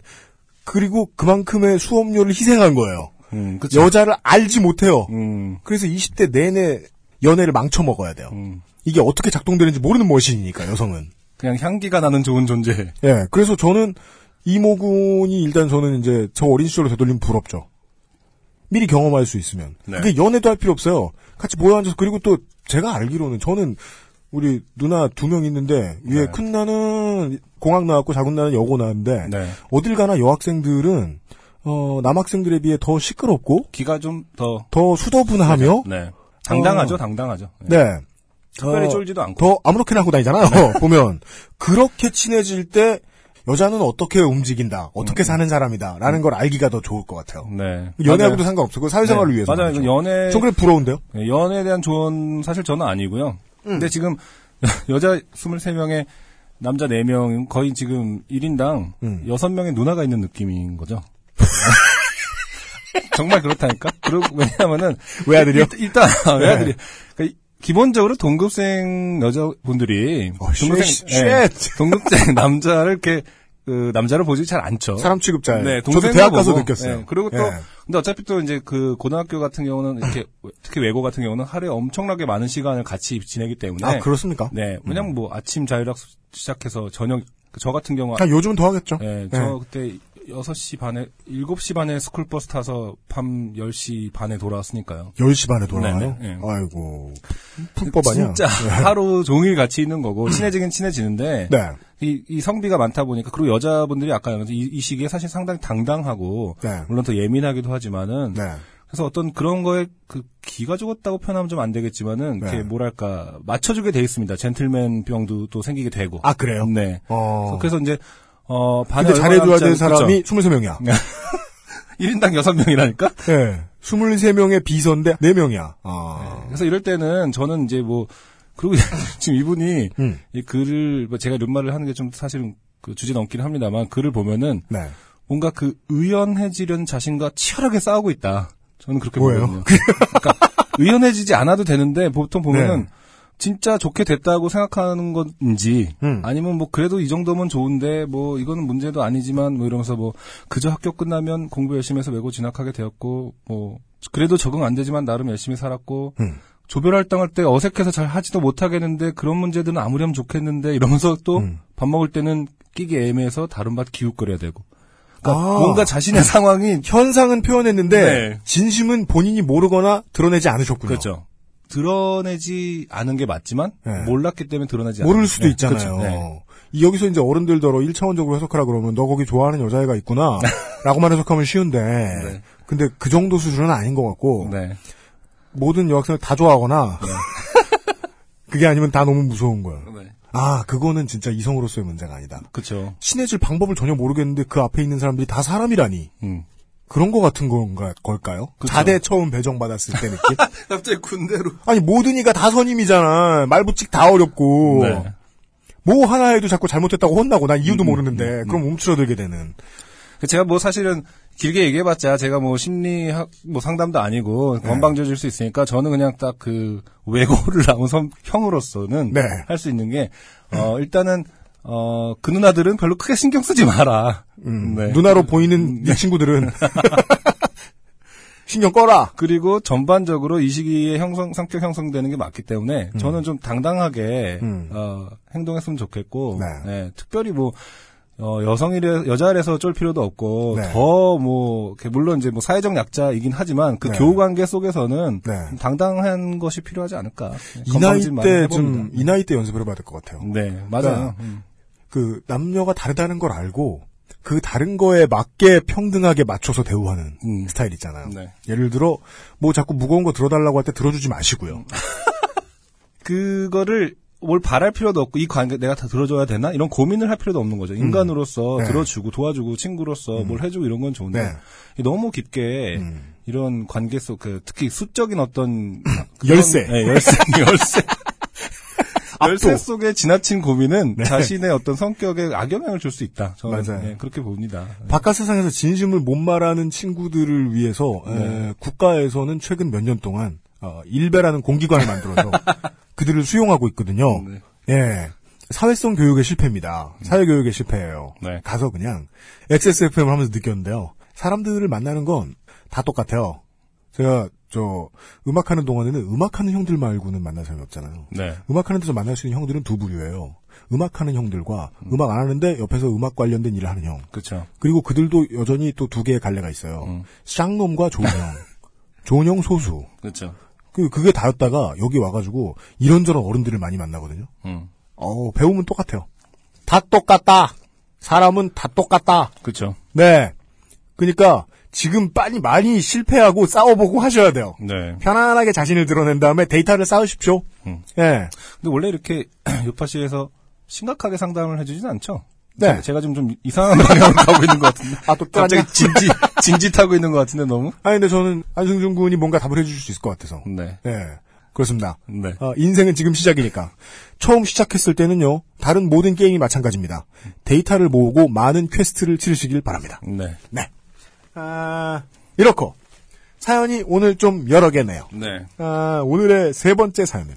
그리고 그만큼의 수업료를 희생한 거예요. 음. 여자를 알지 못해요. 음, 그래서 20대 내내 연애를 망쳐 먹어야 돼요. 음. 이게 어떻게 작동되는지 모르는 머신이니까 여성은. 그냥 향기가 나는 좋은 존재. 예, 그래서 저는 이모군이 일단 저는 이제 저 어린 시절로 되돌리면 부럽죠. 미리 경험할 수 있으면. 네. 그게 연애도 할 필요 없어요. 같이 모여 앉아서 그리고 또 제가 알기로는 저는 우리 누나 두 명 있는데 위에 네. 큰 나는 공학 나왔고 작은 나는 여고 나왔는데 네. 어딜 가나 여학생들은 어, 남학생들에 비해 더 시끄럽고 기가 좀 더더 수더분하며 네. 당당하죠, 어. 당당하죠. 네. 네. 특별히 어, 쫄지도 않고. 더 아무렇게나 하고 다니잖아요. 보면 그렇게 친해질 때 여자는 어떻게 움직인다, 어떻게 사는 사람이다라는 걸 알기가 더 좋을 것 같아요. 네. 연애하고도 상관없어. 그 사회생활을 네. 위해서. 맞아요. 연애 저 그래 부러운데요. 네, 연애에 대한 조언 사실 저는 아니고요. 음. 근데 지금 여자 23명에 남자 4명 거의 지금 1인당 음. 6명의 누나가 있는 느낌인 거죠. 정말 그렇다니까? 그리고 왜냐면은 외아들이요? 일- 일단 네. 외아들이 그러니까 기본적으로 동급생 여자분들이 어, 쉣, 동급생 쉣. 예, 동급생 남자를 이렇게 그 남자를 보지 잘 않죠. 사람 취급자예요. 네, 저도 대학 가서 보고, 느꼈어요. 네, 그리고 또 예. 근데 어차피 또 이제 그 고등학교 같은 경우는 이렇게 특히 외고 같은 경우는 하루에 엄청나게 많은 시간을 같이 지내기 때문에 아 그렇습니까? 네, 왜냐면 뭐 아침 자율학습 시작해서 저녁 저 같은 경우 아, 요즘은 더 하겠죠. 네, 저 그때 6시 반에 7시 반에 스쿨버스 타서 밤 10시 반에 돌아왔으니까요. 10시 반에 돌아와요? 네, 네, 네. 아이고. 풀법 아니야? 진짜 하루 종일 같이 있는 거고 친해지긴 친해지는데 네. 이, 이 성비가 많다 보니까 그리고 여자분들이 아까 이, 이 시기에 사실 상당히 당당하고 네. 물론 더 예민하기도 하지만은 네. 그래서 어떤 그런 거에 그 기가 죽었다고 표현하면 좀 안 되겠지만은 네. 이렇게 뭐랄까 맞춰주게 돼 있습니다. 젠틀맨 병도 또 생기게 되고. 아, 그래요? 네. 어. 그래서 이제 어 반에 근데 잘해줘야 될 사람이 23명이야. 1인당 6명이라니까. 네. 23명의 비서인데 4명이야. 아. 그래서 이럴 때는 저는 이제 뭐 그리고 지금 이분이 음. 이 글을 뭐 제가 이런 말을 하는 게 좀 사실은 그 주제 넘긴 합니다만 글을 보면은 네. 뭔가 그 의연해지려는 자신과 치열하게 싸우고 있다. 저는 그렇게 뭐예요? 보거든요. 그러니까 의연해지지 않아도 되는데 보통 보면은 네. 진짜 좋게 됐다고 생각하는 건지 음. 아니면 뭐 그래도 이 정도면 좋은데 뭐 이거는 문제도 아니지만 뭐 이러면서 뭐 그저 학교 끝나면 공부 열심히 해서 외고 진학하게 되었고 뭐 그래도 적응 안 되지만 나름 열심히 살았고 음. 조별 활동할 때 어색해서 잘 하지도 못하겠는데 그런 문제들은 하면 좋겠는데 이러면서 또밥 음. 먹을 때는 끼기 애매해서 다른 밭 기웃거려야 되고 그러니까 아. 뭔가 자신의 상황이 현상은 표현했는데 네. 진심은 본인이 모르거나 드러내지 않으셨군요. 그렇죠. 드러내지 않은 게 맞지만 네. 몰랐기 때문에 드러나지 모를 않은- 수도 네, 있잖아요. 그렇죠. 네. 이 여기서 이제 어른들더러 1차원적으로 해석하라 그러면 너 거기 좋아하는 여자애가 있구나 라고만 해석하면 쉬운데 네. 근데 그 정도 수준은 아닌 것 같고 네. 모든 여학생을 다 좋아하거나 그게 아니면 다 너무 무서운 거야. 네. 아 그거는 진짜 이성으로서의 문제가 아니다. 그렇죠. 친해질 방법을 전혀 모르겠는데 그 앞에 있는 사람들이 다 사람이라니 음. 그런 거 같은 건가 걸까요? 그쵸. 자대 처음 배정 받았을 때 느낌? 갑자기 군대로. 아니 모든 이가 다 선임이잖아. 말붙이기 다 어렵고 네. 뭐 하나 해도 자꾸 잘못했다고 혼나고 난 이유도 음, 모르는데 음, 음. 그럼 움츠러들게 되는. 제가 뭐 사실은 길게 얘기해봤자 제가 뭐 심리학 뭐 상담도 아니고 네. 건방져줄 수 있으니까 저는 그냥 딱 그 외고를 나온 선, 형으로서는 네. 할수 있는 게 어, 일단은 어, 그 누나들은 별로 크게 신경 쓰지 마라. 음, 네. 누나로 보이는 네 친구들은 신경 꺼라. 그리고 전반적으로 이 시기에 형성 성격 형성되는 게 맞기 때문에 저는 좀 당당하게 음. 어, 행동했으면 좋겠고 네. 네, 특별히 뭐 어, 여성이래 여자라서 쫄 필요도 없고 네. 더 뭐 물론 이제 뭐 사회적 약자이긴 하지만 그 네. 교우 관계 속에서는 네. 좀 당당한 것이 필요하지 않을까. 이 나이 때 좀. 이 나이 때 연습을 해봐야 될 것 같아요. 네 맞아요. 음. 그 남녀가 다르다는 걸 알고 그 다른 거에 맞게 평등하게 맞춰서 대우하는 음. 스타일 있잖아요. 네. 예를 들어 뭐 자꾸 무거운 거 들어달라고 할 때 들어주지 마시고요. 그거를 뭘 바랄 필요도 없고 이 관계 내가 다 들어줘야 되나 이런 고민을 할 필요도 없는 거죠. 인간으로서 네. 들어주고 도와주고 친구로서 뭘 해주고 이런 건 좋은데 네. 너무 깊게 음. 이런 관계 속 그 특히 수적인 어떤 열쇠. 네, 열쇠 열쇠 열쇠. 속에 지나친 고민은 네. 자신의 어떤 성격에 악영향을 줄 수 있다. 저는 맞아요. 네, 그렇게 봅니다. 바깥 세상에서 진심을 못 말하는 친구들을 위해서 에, 네. 국가에서는 최근 몇 년 동안 어, 일베라는 공기관을 만들어서 그들을 수용하고 있거든요. 네. 예. 사회성 교육의 실패입니다. 사회 교육의 실패예요. 네. 가서 그냥 XSFM을 하면서 느꼈는데요. 사람들을 만나는 건 다 똑같아요. 제가 저 음악하는 동안에는 음악하는 형들 말고는 만날 사람이 없잖아요. 네. 음악하는 데서 만날 수 있는 형들은 두 부류예요. 음악하는 형들과 음. 악안 하는데 옆에서 음악 관련된 일을 하는 형. 그렇죠. 그리고 그들도 여전히 또 두 개의 갈래가 있어요. 음. 쌍놈과 좋은 형. 좋은 형 소수. 그렇죠. 그, 그게 다였다가 여기 와가지고 이런저런 어른들을 많이 만나거든요. 음. 어, 배움은 똑같아요. 다 똑같다. 사람은 다 똑같다. 그렇죠. 네. 그러니까 지금 빨리 많이 실패하고 싸워보고 하셔야 돼요. 네. 편안하게 자신을 드러낸 다음에 데이터를 쌓으십시오. 음. 예. 근데 원래 이렇게 요파시에서 심각하게 상담을 해주진 않죠. 네. 제가 좀, 좀 이상한 방향으로 가고 있는 것 같은데. 아, 또 갑자기? 진지, 진지하고 있는 것 같은데, 너무? 아니, 근데 저는 안승준 군이 뭔가 답을 해주실 수 있을 것 같아서. 네. 예. 그렇습니다. 네. 어, 인생은 지금 시작이니까. 처음 시작했을 때는요, 다른 모든 게임이 마찬가지입니다. 데이터를 모으고 많은 퀘스트를 치르시길 바랍니다. 네. 네. 아, 이렇고. 사연이 오늘 좀 여러 개네요. 네. 아, 오늘의 세 번째 사연은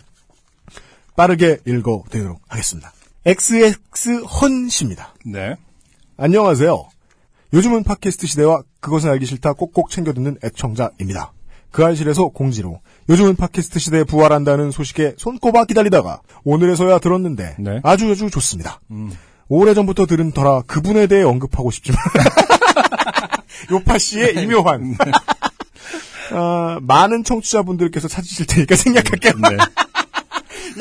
빠르게 읽어드리도록 하겠습니다. XX 헌 씨입니다. 네. 안녕하세요. 요즘은 팟캐스트 시대와 그것은 알기 싫다 꼭꼭 챙겨 듣는 애청자입니다. 그 알실에서 공지로 요즘은 팟캐스트 시대에 부활한다는 소식에 손꼽아 기다리다가 오늘에서야 들었는데 네. 아주 아주 좋습니다. 오래전부터 들은 터라 그분에 대해 언급하고 싶지만 요파 씨의 이묘한 아, 많은 청취자분들께서 찾으실 테니까 생략할게요. 네.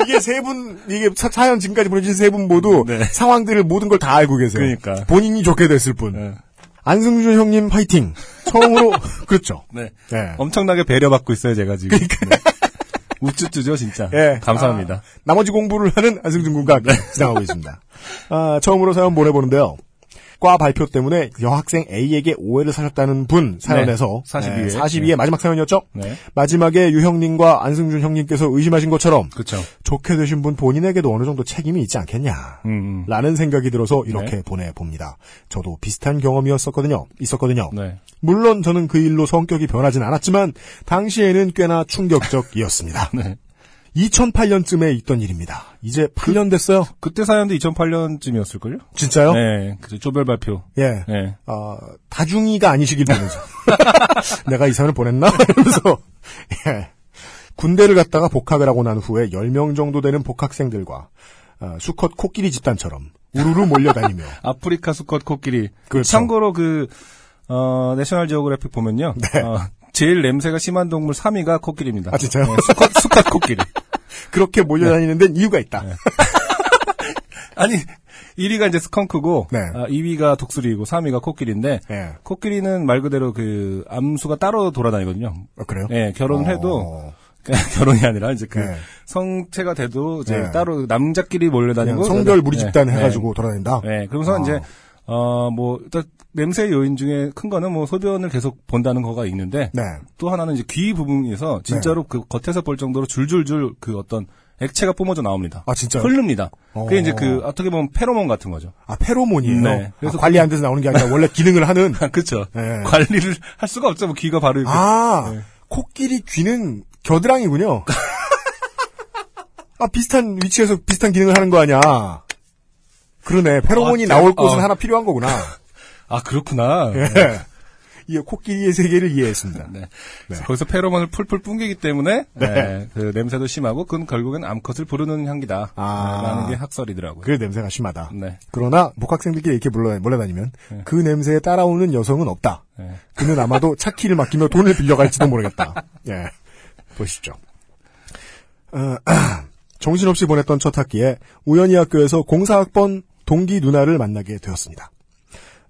이게 세 분, 이게 사- 사연 지금까지 보내주신 세 분 모두 네. 상황들을 모든 걸 다 알고 계세요. 그러니까. 본인이 좋게 됐을 뿐. 네. 안승준 형님 파이팅. 처음으로, 그렇죠. 네. 네. 엄청나게 배려받고 있어요, 제가 지금. 네. 우쭈쭈죠, 진짜. 예. 감사합니다. 아, 나머지 공부를 하는 안승준 군과 함께 진행하고 있습니다. 아, 처음으로 사연 보내보는데요. 과 발표 때문에 여학생 A에게 오해를 사셨다는 분 사연에서 네, 42회. 42회 네. 마지막 사연이었죠? 네. 마지막에 유형님과 안승준 형님께서 의심하신 것처럼 그쵸. 좋게 되신 분 본인에게도 어느 정도 책임이 있지 않겠냐. 음, 음. 라는 생각이 들어서 이렇게 네. 보내 봅니다. 저도 비슷한 경험이었었거든요. 있었거든요. 네. 물론 저는 그 일로 성격이 변하진 않았지만 당시에는 꽤나 충격적이었습니다. 네. 2008년쯤에 있던 일입니다. 이제 8년 됐어요. 그때 사연도 2008년쯤이었을걸요? 진짜요? 네. 그죠. 조별 발표. 예. 네. 어, 다중이가 아니시길 바면서 내가 이 사연을 보냈나? 이러면서 예. 군대를 갔다가 복학을 하고 난 후에 10명 정도 되는 복학생들과 어, 수컷 코끼리 집단처럼 우르르 몰려다니며 아프리카 수컷 코끼리. 그렇죠. 참고로 그, 어, 내셔널 지오그래픽 보면요. 네. 어, 제일 냄새가 심한 동물 3위가 코끼리입니다. 아, 진짜요? 네, 수컷, 수컷 코끼리. 그렇게 몰려다니는 데는 이유가 있다. 아니, 1위가 이제 스컹크고, 네. 아, 2위가 독수리고, 3위가 코끼리인데, 예. 코끼리는 말 그대로 그, 암수가 따로 돌아다니거든요. 어, 그래요? 예, 결혼을 해도, 어, 결혼이 아니라 이제 그, 네. 성체가 돼도 이제 네. 따로 남자끼리 몰려다니고. 성별 무리 네, 집단 네. 해가지고 돌아다닌다. 네, 그러면서 아. 이제, 어, 뭐, 일단, 냄새 요인 중에 큰 거는 뭐, 소변을 계속 본다는 거가 있는데, 네. 또 하나는 이제 귀 부분에서 진짜로 그 겉에서 볼 정도로 줄줄줄 그 어떤 액체가 뿜어져 나옵니다. 아, 진짜요? 흐릅니다. 어. 그게 이제 그, 어떻게 보면 페로몬 같은 거죠. 아, 페로몬이에요? 네. 그래서 그래서 관리 안 돼서 나오는 게 아니라 원래 기능을 하는. 그쵸. 네. 관리를 할 수가 없죠. 뭐 귀가 바로 이렇게. 아, 네. 코끼리 귀는 겨드랑이군요. 아, 비슷한 위치에서 비슷한 기능을 하는 거 아니야. 그러네. 페로몬이 아, 나올 어. 곳은 하나 필요한 거구나. 아, 그렇구나. 예. 이 코끼리의 세계를 이해했습니다. 네. 네. 거기서 페로몬을 풀풀 뿜기기 때문에 네. 네, 그 냄새도 심하고 그건 결국엔 암컷을 부르는 향기다. 아. 라는 게 학설이더라고요. 그 냄새가 심하다. 네. 그러나 복학생들끼리 이렇게 몰려, 몰려다니면 네. 그 냄새에 따라오는 여성은 없다. 네. 그는 아마도 차키를 맡기며 돈을 빌려갈지도 모르겠다. 예. 보시죠. 어, 정신없이 보냈던 첫 학기에 우연히 학교에서 공사학번 동기 누나를 만나게 되었습니다.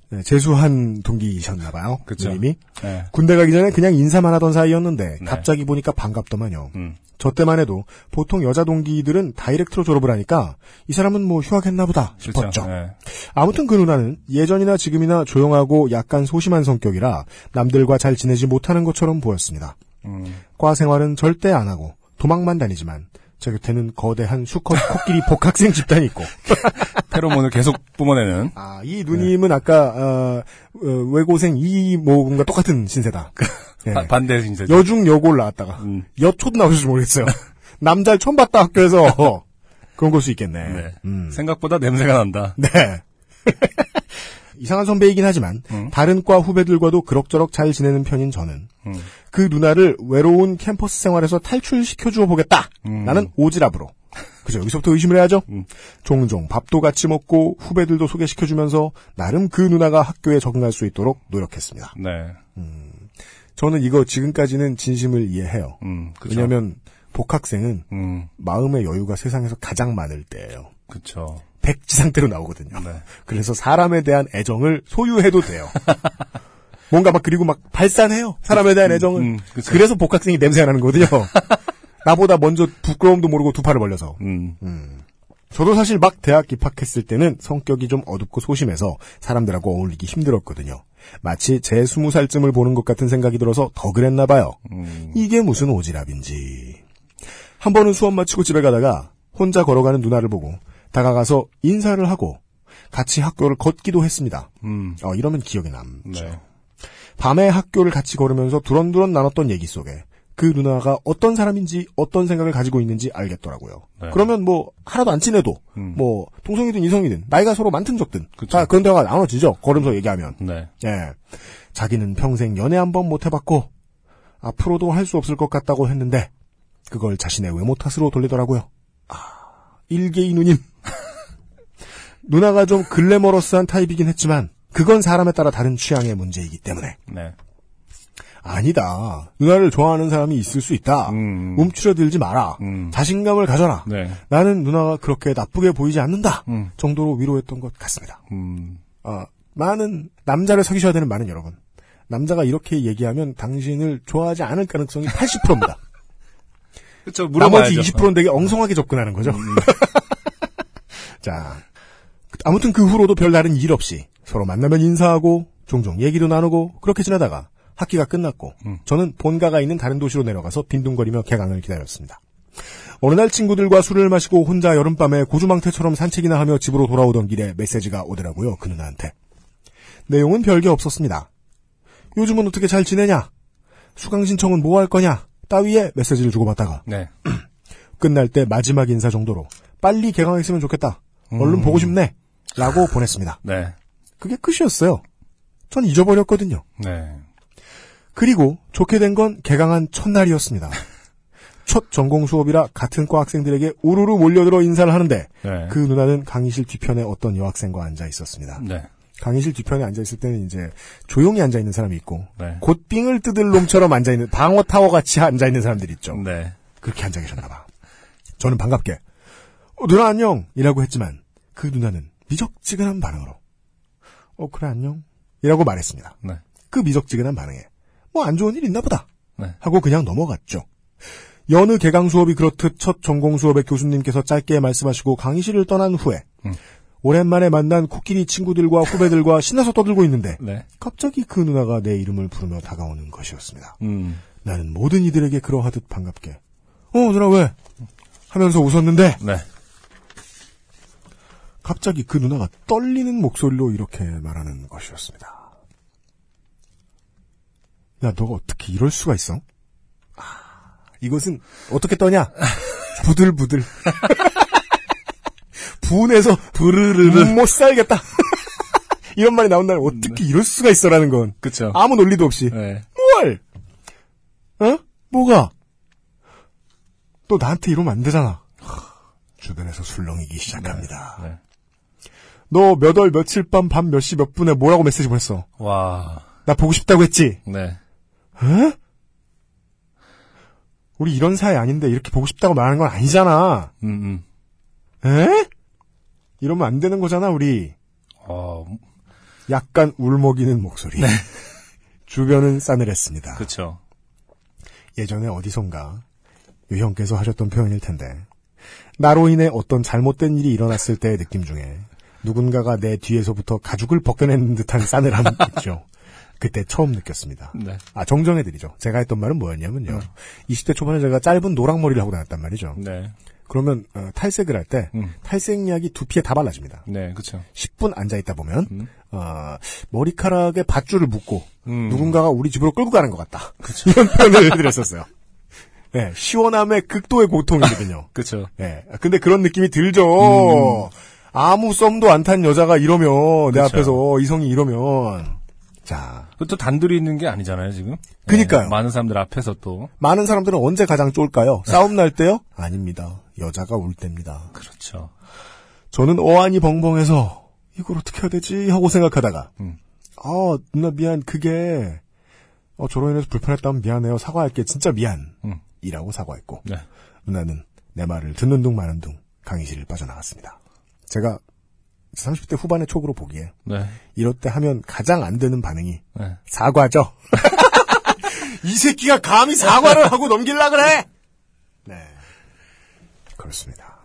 네, 재수한 동기이셨나봐요. 그쵸. 누님이. 네. 군대 가기 전에 그냥 인사만 하던 사이였는데 네. 갑자기 보니까 반갑더만요. 음. 저 때만 해도 보통 여자 동기들은 다이렉트로 졸업을 하니까 이 사람은 뭐 휴학했나 보다 싶었죠. 네. 아무튼 그 누나는 예전이나 지금이나 조용하고 약간 소심한 성격이라 남들과 잘 지내지 못하는 것처럼 보였습니다. 음. 과 생활은 절대 안 하고 도망만 다니지만 제 곁에는 거대한 수컷 코끼리 복학생 집단이 있고 페로몬을 계속 뿜어내는. 아, 이 누님은 아까 어, 어, 외고생 이모군과 똑같은 신세다. 예. 바- 반대 신세죠. 여중 여고를 나왔다가 음. 여초도 나오실지 모르겠어요. 남자를 처음 봤다 학교에서 그런 걸 수 있겠네. 네. 음. 생각보다 냄새가 난다. 네. 이상한 선배이긴 하지만 음. 다른 과 후배들과도 그럭저럭 잘 지내는 편인 저는 음. 그 누나를 외로운 캠퍼스 생활에서 탈출시켜 주어 보겠다. 음. 나는 오지랖으로. 그죠. 여기서부터 의심을 해야죠. 음. 종종 밥도 같이 먹고 후배들도 소개시켜 주면서 나름 그 누나가 학교에 적응할 수 있도록 노력했습니다. 네. 저는 이거 지금까지는 진심을 이해해요. 음. 왜냐하면 복학생은 음. 마음의 여유가 세상에서 가장 많을 때예요. 그쵸. 백지 상태로 나오거든요. 네. 그래서 사람에 대한 애정을 소유해도 돼요. 뭔가 막 그리고 막 발산해요. 사람에 대한 애정을. 음, 그쵸. 그래서 복학생이 냄새가 나는 거거든요. 나보다 먼저 부끄러움도 모르고 두 팔을 벌려서. 음. 음. 저도 사실 막 대학 입학했을 때는 성격이 좀 어둡고 소심해서 사람들하고 어울리기 힘들었거든요. 마치 제 스무 살쯤을 보는 것 같은 생각이 들어서 더 그랬나 봐요. 음, 이게 무슨 오지랖인지. 한 번은 수업 마치고 집에 가다가 혼자 걸어가는 누나를 보고 다가가서 인사를 하고 같이 학교를 걷기도 했습니다. 음, 어, 이러면 기억에 남죠. 네. 밤에 학교를 같이 걸으면서 두런두런 나눴던 얘기 속에 그 누나가 어떤 사람인지 어떤 생각을 가지고 있는지 알겠더라고요. 네. 그러면 뭐 하나도 안 친해도 음. 뭐 동성이든 이성이든 나이가 서로 많든 적든 그쵸. 다 그런 대화가 나눠지죠. 걸으면서 얘기하면. 네. 예. 자기는 평생 연애 한 번 못 해봤고 앞으로도 할 수 없을 것 같다고 했는데 그걸 자신의 외모 탓으로 돌리더라고요. 아, 일개이 누님. 누나가 좀 글래머러스한 타입이긴 했지만 그건 사람에 따라 다른 취향의 문제이기 때문에 네. 아니다. 누나를 좋아하는 사람이 있을 수 있다. 음. 움츠러들지 마라. 음. 자신감을 가져라. 네. 나는 누나가 그렇게 나쁘게 보이지 않는다. 음. 정도로 위로했던 것 같습니다. 음. 어, 많은 남자를 사귀셔야 되는 많은 여러분. 남자가 이렇게 얘기하면 당신을 좋아하지 않을 가능성이 80%입니다. 그쵸, 나머지 물어봐야죠. 음. 20%는 되게 엉성하게 접근하는 거죠. 자, 아무튼 그 후로도 별다른 일 없이 서로 만나면 인사하고 종종 얘기도 나누고 그렇게 지내다가 학기가 끝났고 음. 저는 본가가 있는 다른 도시로 내려가서 빈둥거리며 개강을 기다렸습니다. 어느 날 친구들과 술을 마시고 혼자 여름밤에 고주망태처럼 산책이나 하며 집으로 돌아오던 길에 메시지가 오더라고요. 그 누나한테. 내용은 별게 없었습니다. 요즘은 어떻게 잘 지내냐? 수강 신청은 뭐 할 거냐? 따위에 메시지를 주고받다가 네. 끝날 때 마지막 인사 정도로 빨리 개강했으면 좋겠다. 얼른 음. 보고 싶네. 라고 보냈습니다. 네. 그게 끝이었어요. 전 잊어버렸거든요. 네. 그리고 좋게 된 건 개강한 첫날이었습니다. 첫 전공 수업이라 같은 과 학생들에게 우르르 몰려들어 인사를 하는데 네. 그 누나는 강의실 뒤편에 어떤 여학생과 앉아 있었습니다. 네. 강의실 뒤편에 앉아 있을 때는 이제 조용히 앉아 있는 사람이 있고 네. 곧 빙을 뜯을 놈처럼 앉아 있는 방어 타워 같이 앉아 있는 사람들이 있죠. 네. 그렇게 앉아 계셨나 봐. 저는 반갑게 어, 누나 안녕 이라고 했지만 그 누나는 미적지근한 반응으로 어 그래 안녕 이라고 말했습니다. 네. 그 미적지근한 반응에 뭐 안 좋은 일 있나 보다 네. 하고 그냥 넘어갔죠. 여느 개강 수업이 그렇듯 첫 전공 수업에 교수님께서 짧게 말씀하시고 강의실을 떠난 후에 음. 오랜만에 만난 코끼리 친구들과 후배들과 신나서 떠들고 있는데 네. 갑자기 그 누나가 내 이름을 부르며 다가오는 것이었습니다. 음. 나는 모든 이들에게 그러하듯 반갑게 어 누나 왜? 하면서 웃었는데 네. 갑자기 그 누나가 떨리는 목소리로 이렇게 말하는 것이었습니다. 야 너가 어떻게 이럴 수가 있어? 아, 이것은 어떻게 떠냐? 부들부들 분해서 부르르르 못 살겠다. 이런 말이 나온 날 어떻게 이럴 수가 있어라는 건 그쵸. 아무 논리도 없이 네. 뭘? 어? 뭐가? 또 나한테 이러면 안 되잖아. 주변에서 술렁이기 시작합니다. 네. 너 몇 월 며칠 밤 밤 몇 시 몇 분에 뭐라고 메시지 보냈어? 와. 나 보고 싶다고 했지? 네. 에? 우리 이런 사이 아닌데 이렇게 보고 싶다고 말하는 건 아니잖아. 음, 음. 에? 이러면 안 되는 거잖아, 우리. 어, 약간 울먹이는 목소리. 주변은 싸늘했습니다. 그쵸. 예전에 어디선가 유형께서 하셨던 표현일 텐데 나로 인해 어떤 잘못된 일이 일어났을 때의 느낌 중에 누군가가 내 뒤에서부터 가죽을 벗겨내는 듯한 싸늘함 있죠. 그때 처음 느꼈습니다. 네. 아 정정해드리죠. 제가 했던 말은 뭐였냐면요. 20대 초반에 제가 짧은 노랑머리를 하고 다녔단 말이죠. 네. 그러면 어, 탈색을 할때 음. 탈색약이 두피에 다 발라집니다. 네, 그쵸. 10분 앉아 있다 보면 음. 어, 머리카락에 밧줄을 묶고 음. 누군가가 우리 집으로 끌고 가는 것 같다. 이런 표현을 해드렸었어요. 네, 시원함의 극도의 고통이거든요. 그쵸. 네, 근데 그런 느낌이 들죠. 아무 썸도 안 탄 여자가 이러면 내 그쵸. 앞에서 이성이 이러면 자 그것도 단둘이 있는 게 아니잖아요, 지금. 그니까요. 네, 많은 사람들 앞에서 또. 많은 사람들은 언제 가장 쫄까요? 싸움 날 때요? 아닙니다. 여자가 울 때입니다. 그렇죠. 저는 어안이 벙벙해서 이걸 어떻게 해야 되지 하고 생각하다가 음. 아 누나 미안 그게 어, 저로 인해서 불편했다면 미안해요 사과할게 진짜 미안 음. 이라고 사과했고 네. 누나는 내 말을 듣는 둥 마는 둥 강의실을 빠져나갔습니다. 제가 30대 후반의 촉으로 보기에 네. 이럴 때 하면 가장 안 되는 반응이 네. 사과죠. 이 새끼가 감히 사과를 하고 넘길라 그래. 네. 그렇습니다.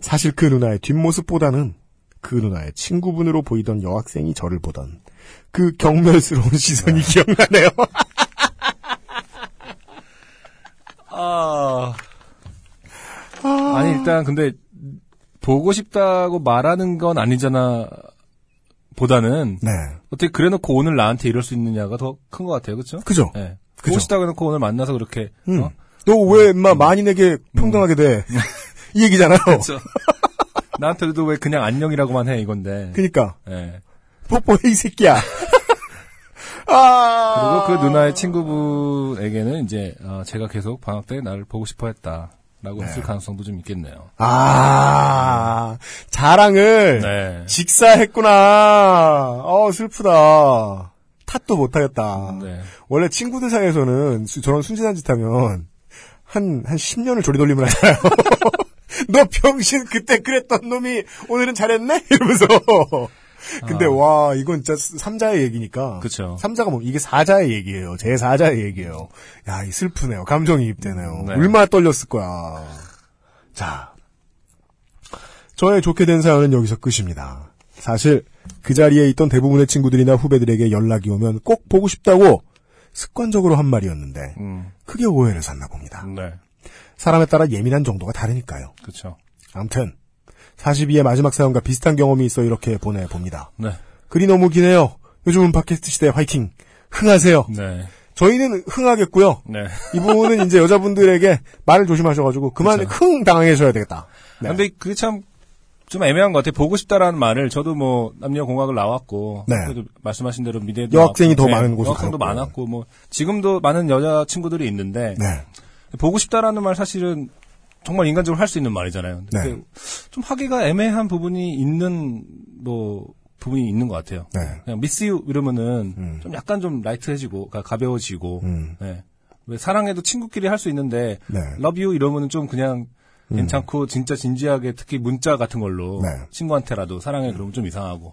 사실 그 누나의 뒷모습보다는 그 누나의 친구분으로 보이던 여학생이 저를 보던 그 경멸스러운 시선이 기억나네요. 아. 아니, 일단, 근데, 보고 싶다고 말하는 건 아니잖아. 보다는, 네. 어떻게 그래 놓고 오늘 나한테 이럴 수 있느냐가 더 큰 것 같아요. 그쵸? 그죠? 예. 그죠. 보고 싶다고 해놓고 오늘 만나서 그렇게, 음. 어? 너 왜, 인마, 만인에게 평등하게 돼? 이 얘기잖아요. 그쵸. 나한테도 왜 그냥 안녕이라고만 해, 이건데. 그니까. 예. 뽀뽀해, 이 새끼야. 아. 그리고 그 누나의 친구분에게는 이제, 어, 제가 계속 방학 때 나를 보고 싶어 했다. 라고 네. 했을 가능성도 좀 있겠네요. 아. 자랑을. 네. 직사했구나. 어, 슬프다. 탓도 못하겠다. 네. 원래 친구들 사이에서는 수- 저런 순진한 짓 하면 한, 한 10년을 조리돌림을 하잖아요. 너 병신 그때 그랬던 놈이 오늘은 잘했네? 이러면서. 근데 와, 이건 진짜 삼자의 얘기니까. 아. 그쵸. 삼자가 뭐, 이게 사자의 얘기예요. 제 사자의 얘기예요. 야, 이 슬프네요. 감정이입되네요. 네. 얼마나 떨렸을 거야. 자. 저의 좋게 된 사연은 여기서 끝입니다. 사실 그 자리에 있던 대부분의 친구들이나 후배들에게 연락이 오면 꼭 보고 싶다고 습관적으로 한 말이었는데 음, 크게 오해를 샀나 봅니다. 네. 사람에 따라 예민한 정도가 다르니까요. 그쵸. 암튼 42의 마지막 사연과 비슷한 경험이 있어 이렇게 보내봅니다. 네. 글이 너무 기네요. 요즘은 팟캐스트 시대 화이팅. 흥하세요. 네. 저희는 흥하겠고요. 네. 이분은 이제 여자분들에게 말을 조심하셔가지고 그만 그쵸. 흥 당하셔야 되겠다. 네. 근데 그게 참, 좀 애매한 것 같아요. 보고 싶다라는 말을, 저도 뭐, 남녀 공학을 나왔고, 네. 그래도 말씀하신 대로 미대도 여학생이 나왔고, 더 많은 곳을 여학생도 가셨고. 많았고, 뭐, 지금도 많은 여자 친구들이 있는데, 네. 보고 싶다라는 말 사실은 정말 인간적으로 할 수 있는 말이잖아요. 근데 네. 그게 좀 하기가 애매한 부분이 있는, 뭐, 부분이 있는 것 같아요. 네. 그냥 miss you 이러면은 음. 좀 약간 좀 light해지고, 가벼워지고, 음. 네. 왜 사랑해도 친구끼리 할 수 있는데, 네. love you 이러면은 좀 그냥 괜찮고 진짜 진지하게 특히 문자 같은 걸로 네. 친구한테라도 사랑해 그러면 좀 이상하고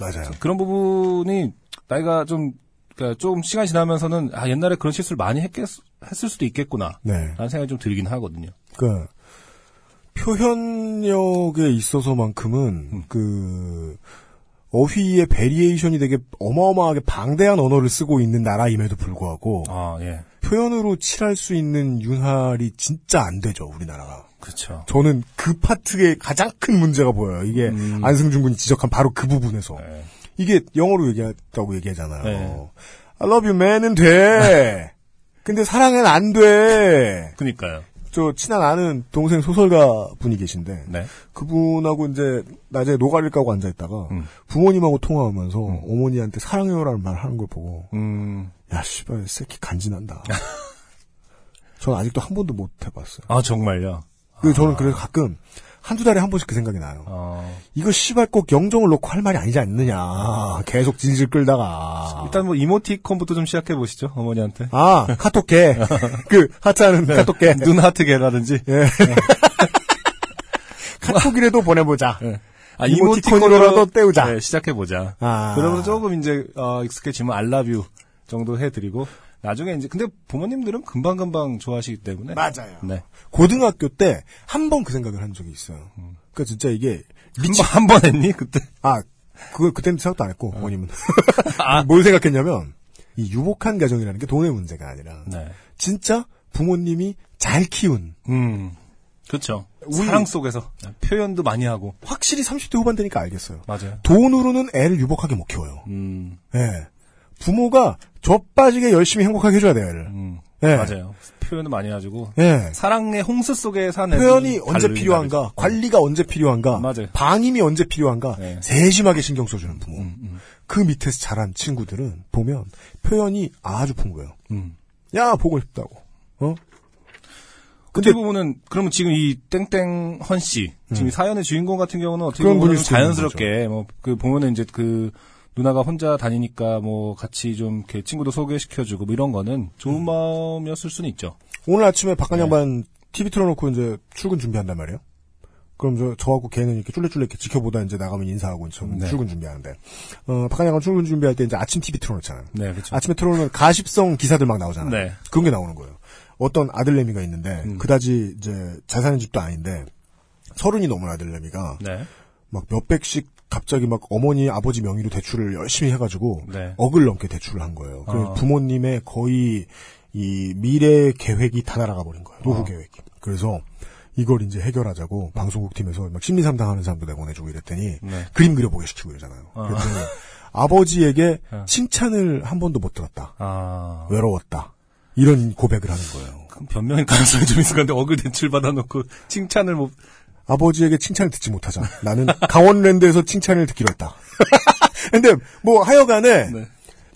맞아요. 그런 부분이 나이가 좀 그러니까 좀 시간 이 지나면서는 아 옛날에 그런 실수를 많이 했겠, 했을 수도 있겠구나 네. 라는 생각이 좀 들긴 하거든요. 그 표현력에 있어서만큼은 그 어휘의 variation이 되게 어마어마하게 방대한 언어를 쓰고 있는 나라임에도 불구하고 아 예, 표현으로 칠할 수 있는 윤활이 진짜 안 되죠 우리나라가. 그렇죠. 저는 그 파트에 가장 큰 문제가 보여요. 이게 음. 안승준 군이 지적한 바로 그 부분에서 네. 이게 영어로 얘기했다고 얘기하잖아요. 네. I love you man은 돼. 근데 사랑은 안 돼. 그니까요. 저 친한 아는 동생 소설가 분이 계신데 네. 그분하고 이제 낮에 노가리를 까고 앉아 있다가 음. 부모님하고 통화하면서 어머니한테 사랑해요라는 말 하는 걸 보고 음. 야 씨발 새끼 간지난다. 전 아직도 한 번도 못 해봤어요. 아 정말요. 그 저는 그래서 가끔 한두 달에 한 번씩 그 생각이 나요. 어, 이거 씨발 꼭 영정을 놓고 할 말이 아니지 않느냐. 계속 질질 끌다가. 일단 뭐 이모티콘부터 좀 시작해 보시죠 어머니한테. 아 카톡계 그 하트하는 카톡계 눈 하트 개라든지. 예. 카톡이라도 보내보자. 예. 아, 이모티콘으로라도 때우자. 네, 시작해보자. 아. 그러면 조금 이제, 어, 익숙해지면 알라뷰 정도 해드리고, 나중에 이제, 근데 부모님들은 금방 금방 좋아하시기 때문에. 맞아요. 네. 고등학교 때 한 번 그 생각을 한 적이 있어요. 그러니까 진짜 이게 미치, 한번 했니? 그때? 아 그걸 그때는 생각도 안 했고 어머님은 뭘 생각했냐면 이 유복한 가정이라는 게 돈의 문제가 아니라 네. 진짜 부모님이 잘 키운 음. 우리- 사랑 속에서. 표현도 많이 하고. 확실히 30대 후반 되니까 알겠어요. 맞아요. 돈으로는 애를 유복하게 못 키워요. 음, 예. 부모가 젖빠지게 열심히 행복하게 해줘야 돼요, 애를. 음. 예. 맞아요. 표현도 많이 해가지고. 예. 사랑의 홍수 속에 사는. 표현이 언제 필요한가, 다르죠. 관리가 언제 필요한가, 맞아요. 방임이 언제 필요한가, 네. 세심하게 신경 써주는 부모. 음, 음, 그 밑에서 자란 친구들은 보면 표현이 아주 풍부해요. 음. 야, 보고 싶다고. 어? 근데 근데 보면은 그러면 지금 이 땡땡 헌 씨, 지금 이 사연의 주인공 같은 경우는 어떻게 음. 보면 자연스럽게 뭐 그 보면은 이제 그 누나가 혼자 다니니까 뭐 같이 좀 이렇게 친구도 소개시켜주고 뭐 이런 거는 좋은 음. 마음이었을 수는 있죠. 오늘 아침에 박간 네. 양반 TV 틀어놓고 이제 출근 준비한단 말이에요. 그럼 저, 저하고 걔는 이렇게 쫄래쫄래 이렇게 지켜보다 이제 나가면 인사하고 저는 네. 출근 준비하는데, 어, 박한 양반 출근 준비할 때 이제 아침 TV 틀어놓잖아요. 네, 그렇죠. 아침에 틀어놓으면 가십성 기사들 막 나오잖아요. 네. 그런 게 나오는 거예요. 어떤 아들내미가 있는데, 음. 그다지 이제 잘 사는 집도 아닌데, 서른이 넘은 아들내미가 네. 막 몇백씩 갑자기 막 어머니 아버지 명의로 대출을 열심히 해가지고 네. 억을 넘게 대출을 한 거예요. 그래서 어. 부모님의 거의 이 미래 계획이 다 날아가 버린 거예요. 노후 어. 계획이. 그래서 이걸 이제 해결하자고 방송국 팀에서 막 심리 상담하는 사람도 내보내주고 이랬더니 네. 그림 그려보게 시키고 이러잖아요. 어. 그랬더니 아버지에게 어. 칭찬을 한 번도 못 들었다. 아. 외로웠다. 이런 고백을 하는 거예요. 변명일 가능성이 좀 있을 건데 억을 대출 받아놓고 칭찬을 뭐 아버지에게 칭찬을 듣지 못하자. 나는 강원랜드에서 칭찬을 듣기로 했다. 근데 뭐 하여간에 네.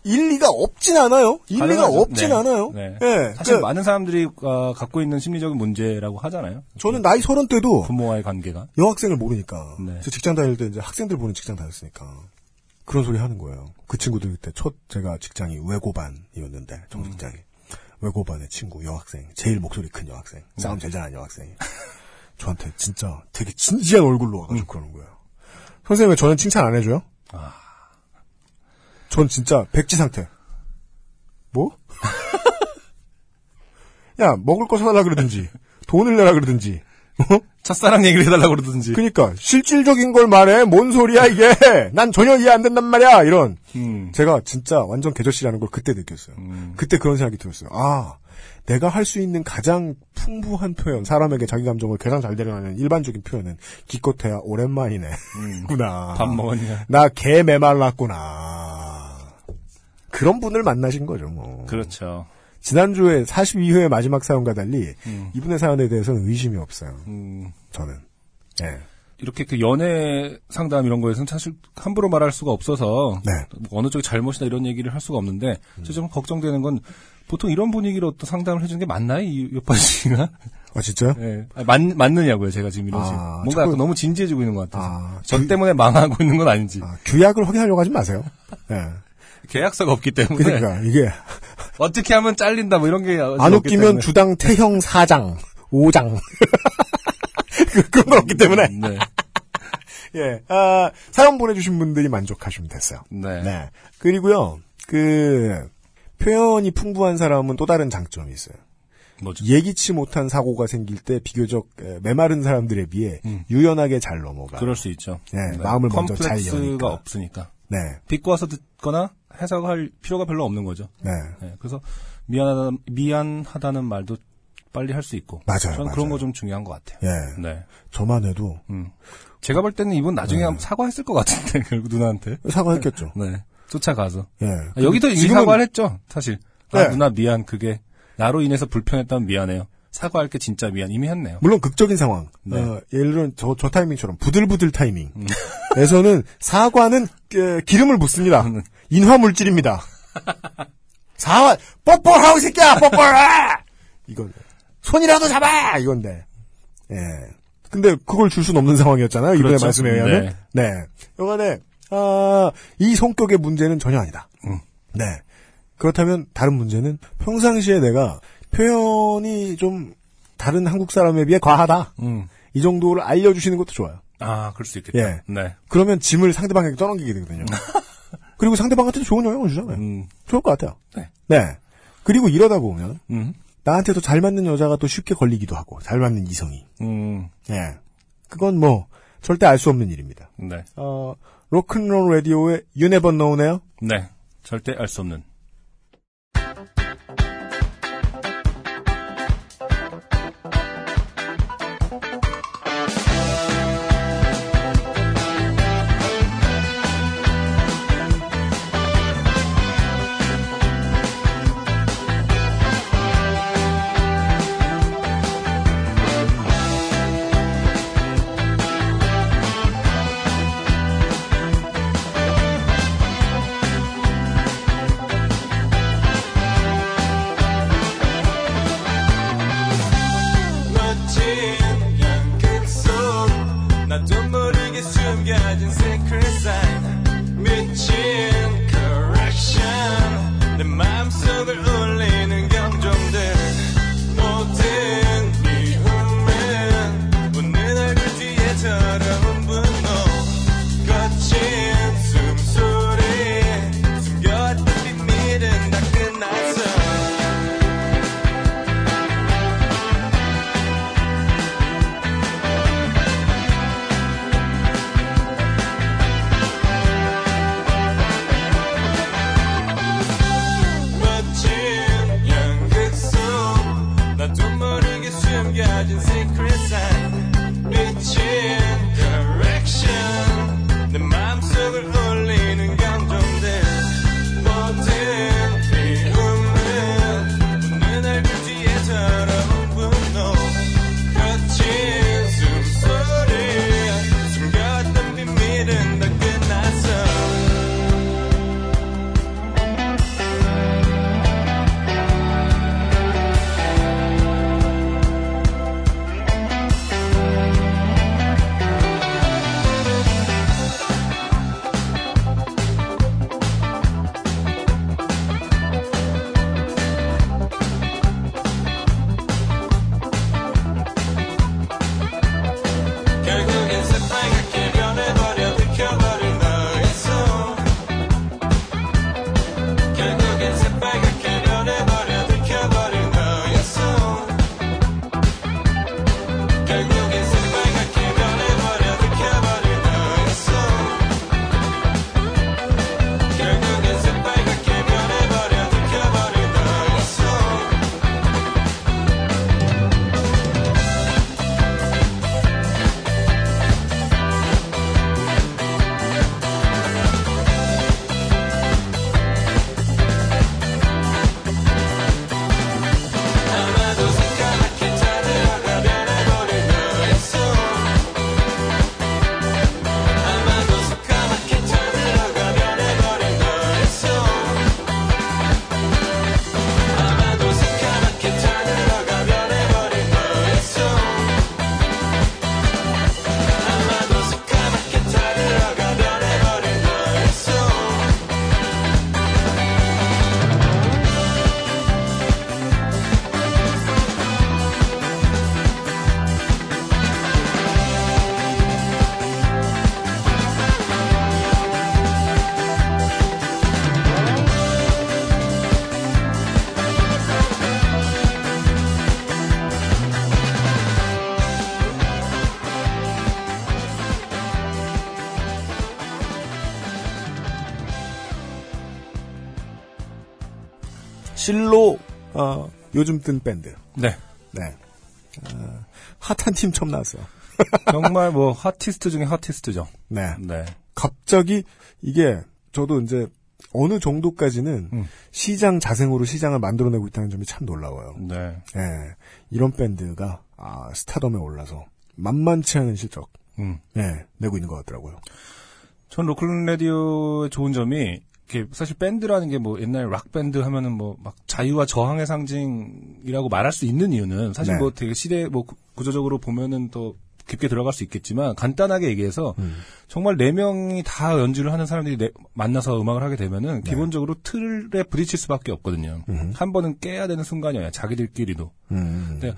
일리가 없진 않아요. 일리가 가능하죠. 없진 네. 않아요. 네. 예, 사실 그 많은 사람들이 어, 갖고 있는 심리적인 문제라고 하잖아요. 저는 나이 서른 때도 부모와의 관계가. 여학생을 모르니까 네. 저 직장 다닐 때 이제 학생들 보는 직장 다녔으니까 그런 소리 하는 거예요. 그 친구들 그때 첫 제가 직장이 외고반이었는데 정직장이 외고반의 친구 여학생 제일 목소리 큰 여학생 싸움 제일 잘하는 여학생이 저한테 진짜 되게 진지한 얼굴로 와가지고 그러는 거예요. 선생님 왜 저는 칭찬 안 해줘요? 아. 전 진짜 백지 상태. 뭐? 야 먹을 거 사달라 그러든지 돈을 내라 그러든지 어? 첫사랑 얘기를 해달라고 그러든지. 그니까 실질적인 걸 말해 뭔 소리야 이게 난 전혀 이해 안 된단 말이야 이런 음. 제가 진짜 완전 개저씨라는 걸 그때 느꼈어요 음. 그때 그런 생각이 들었어요 아 내가 할 수 있는 가장 풍부한 표현 사람에게 자기 감정을 가장 잘 드러내는 일반적인 표현은 기껏해야 오랜만이네 구나 밥 먹었냐. 나 개 메말랐구나 그런 분을 만나신 거죠 뭐 그렇죠. 지난주에 42회의 마지막 사연과 달리 음. 이분의 사연에 대해서는 의심이 없어요 음. 저는 예. 이렇게 그 연애 상담 이런 거에서는 사실 함부로 말할 수가 없어서 네. 뭐 어느 쪽이 잘못이다 이런 얘기를 할 수가 없는데 저좀 걱정되는 건 보통 이런 분위기로 어떤 상담을 해주는 게 맞나요, 이 요파 씨가? 아 진짜요? 예. 아니, 맞, 맞느냐고요, 제가 지금 이런 아, 식으로. 뭔가 자꾸- 너무 진지해지고 있는 것 같아서. 아, 저 그- 때문에 망하고 있는 건 아닌지. 아, 규약을 확인하려고 하지 마세요. 예. 계약서가 없기 때문에. 그러니까 이게 어떻게 하면 잘린다, 뭐 이런 게. 안 웃기면 때문에. 주당 태형 4장, 5장 그런 거 없기 때문에 네. 예. 아, 사연 보내주신 분들이 만족하시면 됐어요. 네. 네. 그리고요 그 표현이 풍부한 사람은 또 다른 장점이 있어요. 뭐죠? 예기치 못한 사고가 생길 때 비교적 에, 메마른 사람들에 비해 음. 유연하게 잘 넘어가. 그럴 수 있죠. 네, 마음을 먼저 잘 컴플렉스가 여니까. 없으니까. 네, 비꼬아서 듣거나 해석할 필요가 별로 없는 거죠. 네. 네, 그래서 미안하다, 미안하다는 말도 빨리 할 수 있고. 맞아요, 저는 그런. 거 좀 중요한 것 같아요. 예. 네. 저만 해도 음. 제가 볼 때는 이분 나중에 네. 사과했을 것 같은데, 결국 누나한테. 사과했겠죠. 네. 쫓아가서. 예. 아, 여기도 지금은- 사과를 했죠, 사실. 아, 네. 누나 미안, 그게 나로 인해서 불편했다면 미안해요. 사과할 게 진짜 미안. 이미 했네요. 물론 극적인 상황. 네. 어, 예를 들어 저, 저 타이밍처럼 부들부들 타이밍에서는 사과는 에, 기름을 붓습니다. 음. 인화 물질입니다. 사과 뽀뽀하고 이 새끼야 뽀뽀라 이건 손이라도 잡아 이건데. 예. 근데 그걸 줄 수는 없는 상황이었잖아요. 이번에 그렇죠. 말씀에 의하면. 네. 여간에 아, 이 성격의 문제는 전혀 아니다. 음. 네. 그렇다면 다른 문제는 평상시에 내가 표현이 좀 다른 한국 사람에 비해 과하다. 음. 이 정도를 알려주시는 것도 좋아요. 아, 그럴 수 있겠다. 예. 네. 그러면 짐을 상대방에게 떠넘기게 되거든요. 그리고 상대방한테도 좋은 영향을 주잖아요. 음. 좋을 것 같아요. 네. 그리고 이러다 보면 음. 나한테도 잘 맞는 여자가 또 쉽게 걸리기도 하고 잘 맞는 이성이. 음. 예. 그건 뭐 절대 알 수 없는 일입니다. 네. 어, 로큰롤 라디오의 Never Know네요. 네. 절대 알 수 없는. 모르게 숨겨진 secret sign 비친 direction 실로 어, 요즘 뜬 밴드. 네. 네. 어, 핫한 팀 처음 나왔어요. 정말 뭐 hottest 중에 hottest죠. 네. 네. 갑자기 이게 저도 이제 어느 정도까지는 음. 시장 자생으로 시장을 만들어내고 있다는 점이 참 놀라워요. 네. 예. 이런 밴드가 아, 스타덤에 올라서 만만치 않은 실적 음. 예, 내고 있는 것 같더라고요. 전 로큰롤 라디오의 좋은 점이 이렇게 사실 밴드라는 게 뭐 옛날 락 밴드 하면은 뭐 막 자유와 저항의 상징이라고 말할 수 있는 이유는 사실 네. 뭐 되게 시대 뭐 구- 구조적으로 보면은 또 깊게 들어갈 수 있겠지만 간단하게 얘기해서 음. 정말 네 명이 다 연주를 하는 사람들이 네- 만나서 음악을 하게 되면은 기본적으로 틀에 부딪힐 수밖에 없거든요. 네. 음흠. 한 번은 깨야 되는 순간이에요. 자기들끼리도. 음. 네.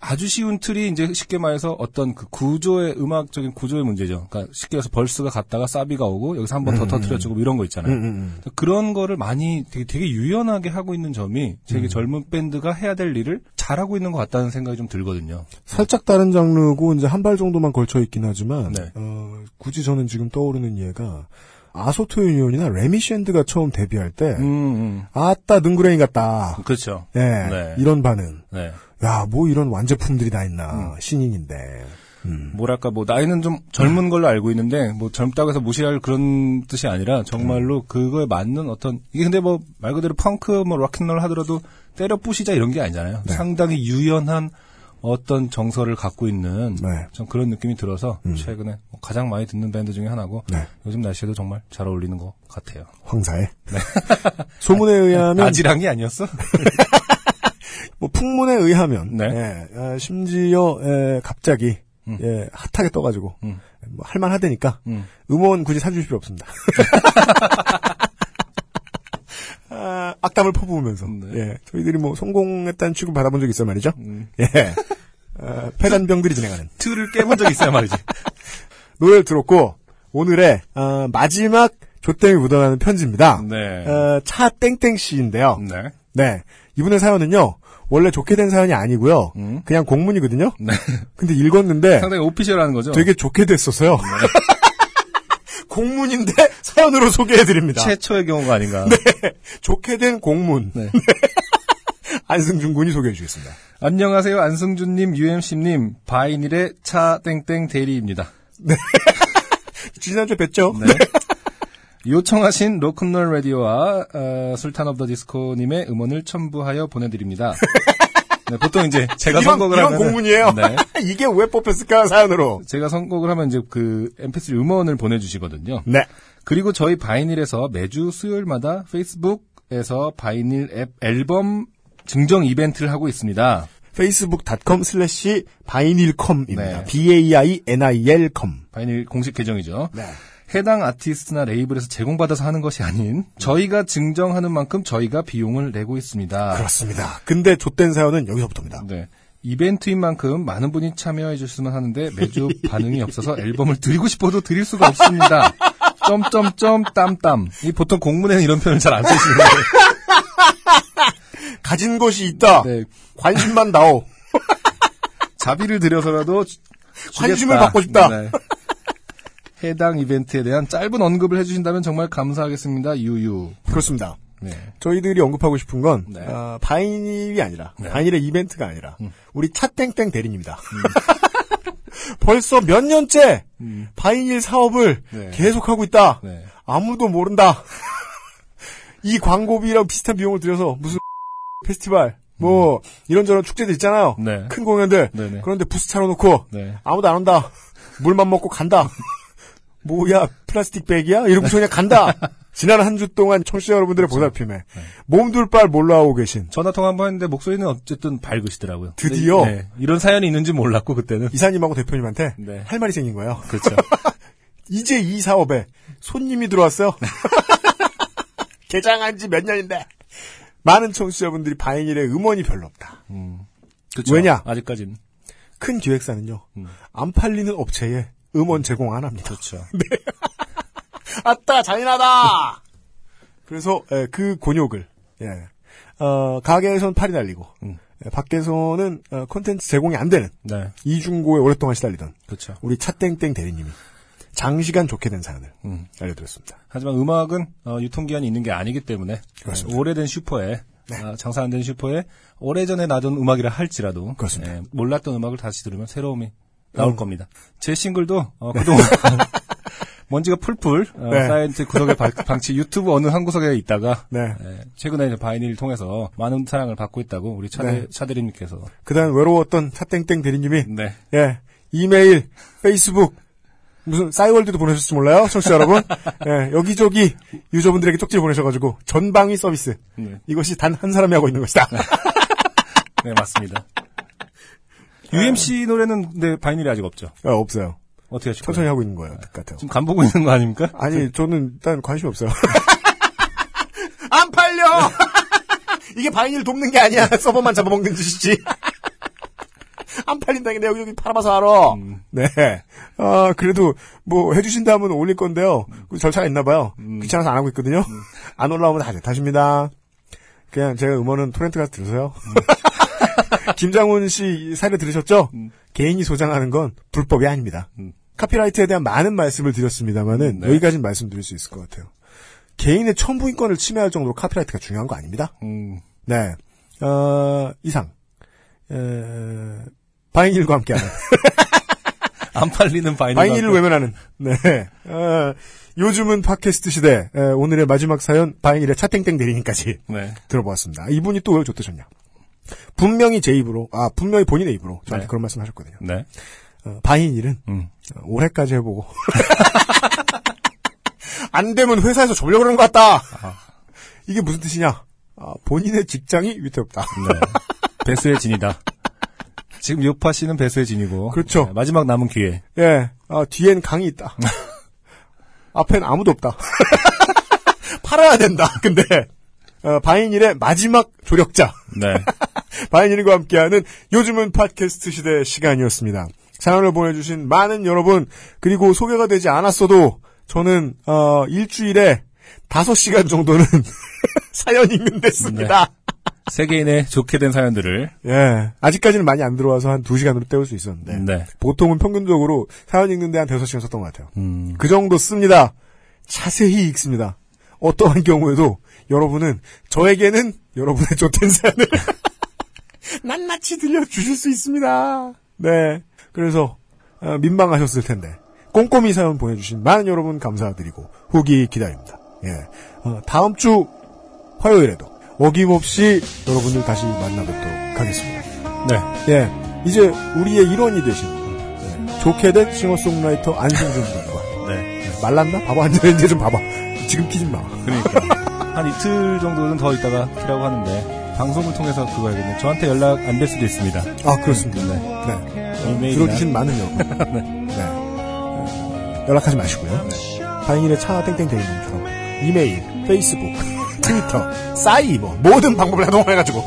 아주 쉬운 틀이 이제 쉽게 말해서 어떤 그 구조의 음악적인 구조의 문제죠. 그러니까 쉽게 해서 벌스가 갔다가 사비가 오고 여기서 한 번더 터트려주고 이런 거 있잖아요. 음, 음, 음. 그런 거를 많이 되게, 되게 유연하게 하고 있는 점이 되게 음. 젊은 밴드가 해야 될 일을 잘하고 있는 것 같다는 생각이 좀 들거든요. 살짝 다른 장르고 이제 한 발 정도만 걸쳐 있긴 하지만 네. 어, 굳이 저는 지금 떠오르는 예가 아소토 유니온이나 레미셴드가 처음 데뷔할 때 음, 음. 아따 능구랭이 같다. 그렇죠. 예, 네. 이런 반응. 네. 야, 뭐 이런 완제품들이 다 있나. 음. 신인인데. 음. 뭐랄까 뭐 나이는 좀 젊은 걸로 알고 있는데 뭐 젊다고 해서 무시할 그런 뜻이 아니라 정말로 그거에 맞는 어떤 이게 근데 뭐 말 그대로 펑크 뭐 rock and roll 하더라도 때려 부시자 이런 게 아니잖아요. 네. 상당히 유연한 어떤 정서를 갖고 있는 네. 좀 그런 느낌이 들어서 음. 최근에 뭐 가장 많이 듣는 밴드 중에 하나고 네. 요즘 날씨에도 정말 잘 어울리는 것 같아요. 황사에. 소문에 의하면 아지랑이 아니었어? 뭐 풍문에 의하면 네. 예, 아, 심지어 예, 갑자기 음. 예, 핫하게 떠가지고 음. 뭐 할만하다니까 음. 음원 굳이 사줄 필요 없습니다. 아, 악담을 퍼부으면서 네. 예, 저희들이 뭐 성공했다는 취급 받아본 적 있어 말이죠. 음. 예, 어, 폐단병들이 진행하는 틀을 깨본 적 있어야 말이지. 노래를 들었고 오늘의 어, 마지막 조땡이 묻어나는 편지입니다. 네. 어, 차 땡땡 씨인데요. 네. 네, 이분의 사연은요 원래 좋게 된 사연이 아니고요. 음. 그냥 공문이거든요. 네. 근데 읽었는데 상당히 오피셜한 거죠. 되게 좋게 됐었어요. 공문인데 사연으로 소개해드립니다. 최초의 경우가 아닌가. 좋게 된 공문. 네. 안승준 군이 소개해 주겠습니다. 안녕하세요. 안승준님, UMC님, 바이닐의 차 땡땡 대리입니다. 지난주에 뵀죠? 네. 요청하신 로큰롤 라디오와 어, 술탄 오브 더 디스코님의 음원을 첨부하여 보내드립니다. 네, 보통 이제 제가 이런, 선곡을 이런 하면 공문이에요. 네, 이게 왜 뽑혔을까 사연으로. 제가 선곡을 하면 이제 그 MP3 음원을 보내주시거든요. 네. 그리고 저희 바이닐에서 매주 수요일마다 페이스북에서 바이닐 앱 앨범 증정 이벤트를 하고 있습니다. facebook.com slash 바이닐컴입니다. 네. B-A-I-N-I-L-com. 바이닐 공식 계정이죠. 네. 해당 아티스트나 레이블에서 제공받아서 하는 것이 아닌 저희가 증정하는 만큼 저희가 비용을 내고 있습니다. 그렇습니다. 근데 좆된 사연은 여기서부터입니다. 네. 이벤트인 만큼 많은 분이 참여해 주셨으면 하는데 매주 반응이 없어서 앨범을 드리고 싶어도 드릴 수가 없습니다. 점점점 땀땀. 이 보통 공문에는 이런 표현을 잘안 쓰시는데. 가진 것이 있다. 네. 관심만 다오. 자비를 들여서라도 주- 관심을. 받고 싶다. 네. 해당 이벤트에 대한 짧은 언급을 해주신다면 정말 감사하겠습니다. 유유. 그렇습니다. 네. 저희들이 언급하고 싶은 건 네. 어, 바이닐이 아니라 네. 바이닐의 이벤트가 아니라 음. 우리 차땡땡 대리입니다. 벌써 몇 년째 음. 바이닐 사업을 네. 계속하고 있다. 네. 아무도 모른다. 이 광고비랑 비슷한 비용을 들여서 무슨 페스티벌 뭐 이런저런 축제들 있잖아요. 음. 네. 큰 공연들 네네. 그런데 부스 차려놓고 네. 아무도 안 온다. 물만 먹고 간다. 뭐야 플라스틱 백이야? 이러고 그냥 간다. 지난 한 주 동안 청취자 여러분들의 그렇죠. 보살핌에 네. 몸둘 바를 몰라오고 계신 전화 통화 한 번 했는데 목소리는 어쨌든 밝으시더라고요. 드디어? 네. 이런 사연이 있는지 몰랐고 그때는. 이사님하고 대표님한테 네. 할 말이 생긴 거예요. 그렇죠. 이제 이 사업에 손님이 들어왔어요. 개장한 지 몇 년인데 많은 청취자분들이 바이닐의 음원이 별로 없다. 그렇죠. 왜냐? 아직까지는. 큰 기획사는요. 음. 안 팔리는 업체에 음원 제공 안 합니다. 그렇죠. 아따 잔인하다. 그래서 예, 그 곤욕을 예. 어, 가게에선 파리 날리고 음. 예, 밖에서는 어, 콘텐츠 제공이 안 되는 네. 이중고에 오랫동안 시달리던 그렇죠. 우리 차땡땡 대리님이 장시간 좋게 된 사연을 음. 알려드렸습니다. 하지만 음악은 어, 유통기한이 있는 게 아니기 때문에. 네, 오래된 슈퍼에 아, 장사 안 되는 슈퍼에 오래전에 나던 음악이라 할지라도. 예, 몰랐던 음악을 다시 들으면 새로움이 나올 음. 겁니다. 제 싱글도 어, 그동안 먼지가 풀풀 어, 네. 싸이월드 구석의 방- 방치 유튜브 어느 한 구석에 있다가 네. 예, 최근에 이제 바이닐을 통해서 많은 사랑을 받고 있다고 우리 차대, 네. 차대리님께서 그다음 외로웠던 차땡땡 대리님이 네. 예 이메일, 페이스북 무슨 싸이월드도 보내셨을지 몰라요, 청취자 여러분. 예, 여기저기 유저분들에게 쪽지 보내셔가지고 전방위 서비스 네. 이것이 단 한 사람이 하고 있는 것이다. 네, 맞습니다. UMC 노래는 근데 바이닐이 아직 없죠. 어, 없어요. 어떻게 하실 천천히 거예요? 하고 있는 거예요, 같아요. 지금 간 보고 있는 거 아닙니까? 아니, 저는 일단 관심이 없어요. 안 팔려! 이게 바이닐 돕는 게 아니야. 서버만 잡아먹는 짓이지. 안 팔린다는데 여기, 여기 팔아봐서 알아. 네. 아, 그래도 뭐 해주신다면 올릴 건데요. 그 절차가 있나 봐요. 귀찮아서 안 하고 있거든요. 안 올라오면 다시 탓입니다. 그냥 제가 음원은 토렌트 가서 들으세요. 김장훈 씨 사례 들으셨죠? 개인이 소장하는 건 불법이 아닙니다. 음. 카피라이트에 대한 많은 말씀을 드렸습니다만은 네. 여기까지는 말씀드릴 수 있을 것 같아요. 개인의 천부인권을 침해할 정도로 카피라이트가 중요한 거 아닙니다. 음, 네. 어, 이상. 에, 바이닐과 함께하는. 안 팔리는 바이닐. 바이닐을 외면하는. 네. 어, 요즘은 팟캐스트 시대. 에, 오늘의 마지막 사연, 바이닐의 차땡땡 대리님까지 네. 들어보았습니다. 이분이 또 왜 좋대셨냐. 분명히 제 입으로, 아, 분명히 본인의 입으로 저한테 네. 그런 말씀 하셨거든요. 네. 어, 바이닐은 음. 어, 올해까지 해보고. 안 되면 회사에서 졸려 그러는 것 같다! 이게 무슨 뜻이냐? 아, 본인의 직장이 위태롭다. 네. 배수의 진이다. 지금 요파 씨는 배수의 진이고. 그렇죠. 네, 마지막 남은 기회. 예, 아, 뒤엔 강이 있다. 앞엔 아무도 없다. 팔아야 된다. 근데 어, 바이닐의 마지막 조력자 네. 바이닐과 함께하는 요즘은 팟캐스트 시대 시간이었습니다. 사연을 보내주신 많은 여러분 그리고 소개가 되지 않았어도 저는 어, 일주일에 5시간 정도는 사연 읽는 데 씁니다. 세계인의 좋게 된 사연들을. 예. 아직까지는 많이 안 들어와서 한 2시간으로 때울 수 있었는데 네. 보통은 평균적으로 사연 읽는데 한 5시간 썼던 것 같아요. 음. 그 정도 씁니다. 자세히 읽습니다. 어떠한 경우에도 여러분은 저에게는 여러분의 좋된 사연을 낱낱이 들려주실 수 있습니다. 네. 그래서 어, 민망하셨을 텐데 꼼꼼히 사연 보내주신 많은 여러분 감사드리고 후기 기다립니다. 예. 어, 다음 주 화요일에도 어김없이 여러분들 다시 만나뵙도록 하겠습니다. 네. 예. 이제 우리의 일원이 되신 예, 좋게 된 싱어송라이터 안승준 군과 네. 말랐나? 봐봐 앉아있는데 좀 봐봐. 지금 키지 마. 그러니까. 한 이틀 정도는 더 있다가 키라고 하는데, 방송을 통해서 그거 해야겠네. 저한테 연락 안 될 수도 있습니다. 아 그렇습니다. 네. 네. 어, 이메일이나. 들어주신 많은 여러분. 네. 어, 연락하지 마시고요. 다행히의 차 땡땡 대리님처럼 이메일, 페이스북, 트위터, 싸이 뭐 모든 방법을 해동해가지고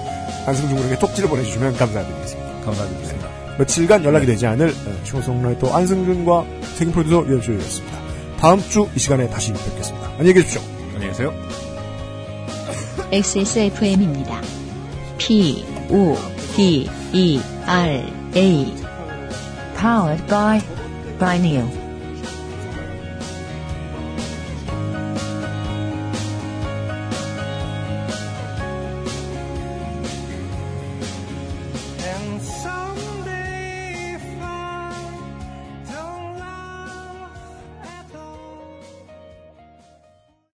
안승준 군에게 쪽지를 보내주시면 감사드리겠습니다. 감사드리겠습니다. 며칠간 연락이 되지 않을 어, 싱어송라이터 안승준과 책임 프로듀서 유현수였습니다. 다음 주 이 시간에 다시 뵙겠습니다. 안녕히 계십시오. 안녕히 계세요. XSFM입니다. P, O, D, E, R, A. Powered by Bineal.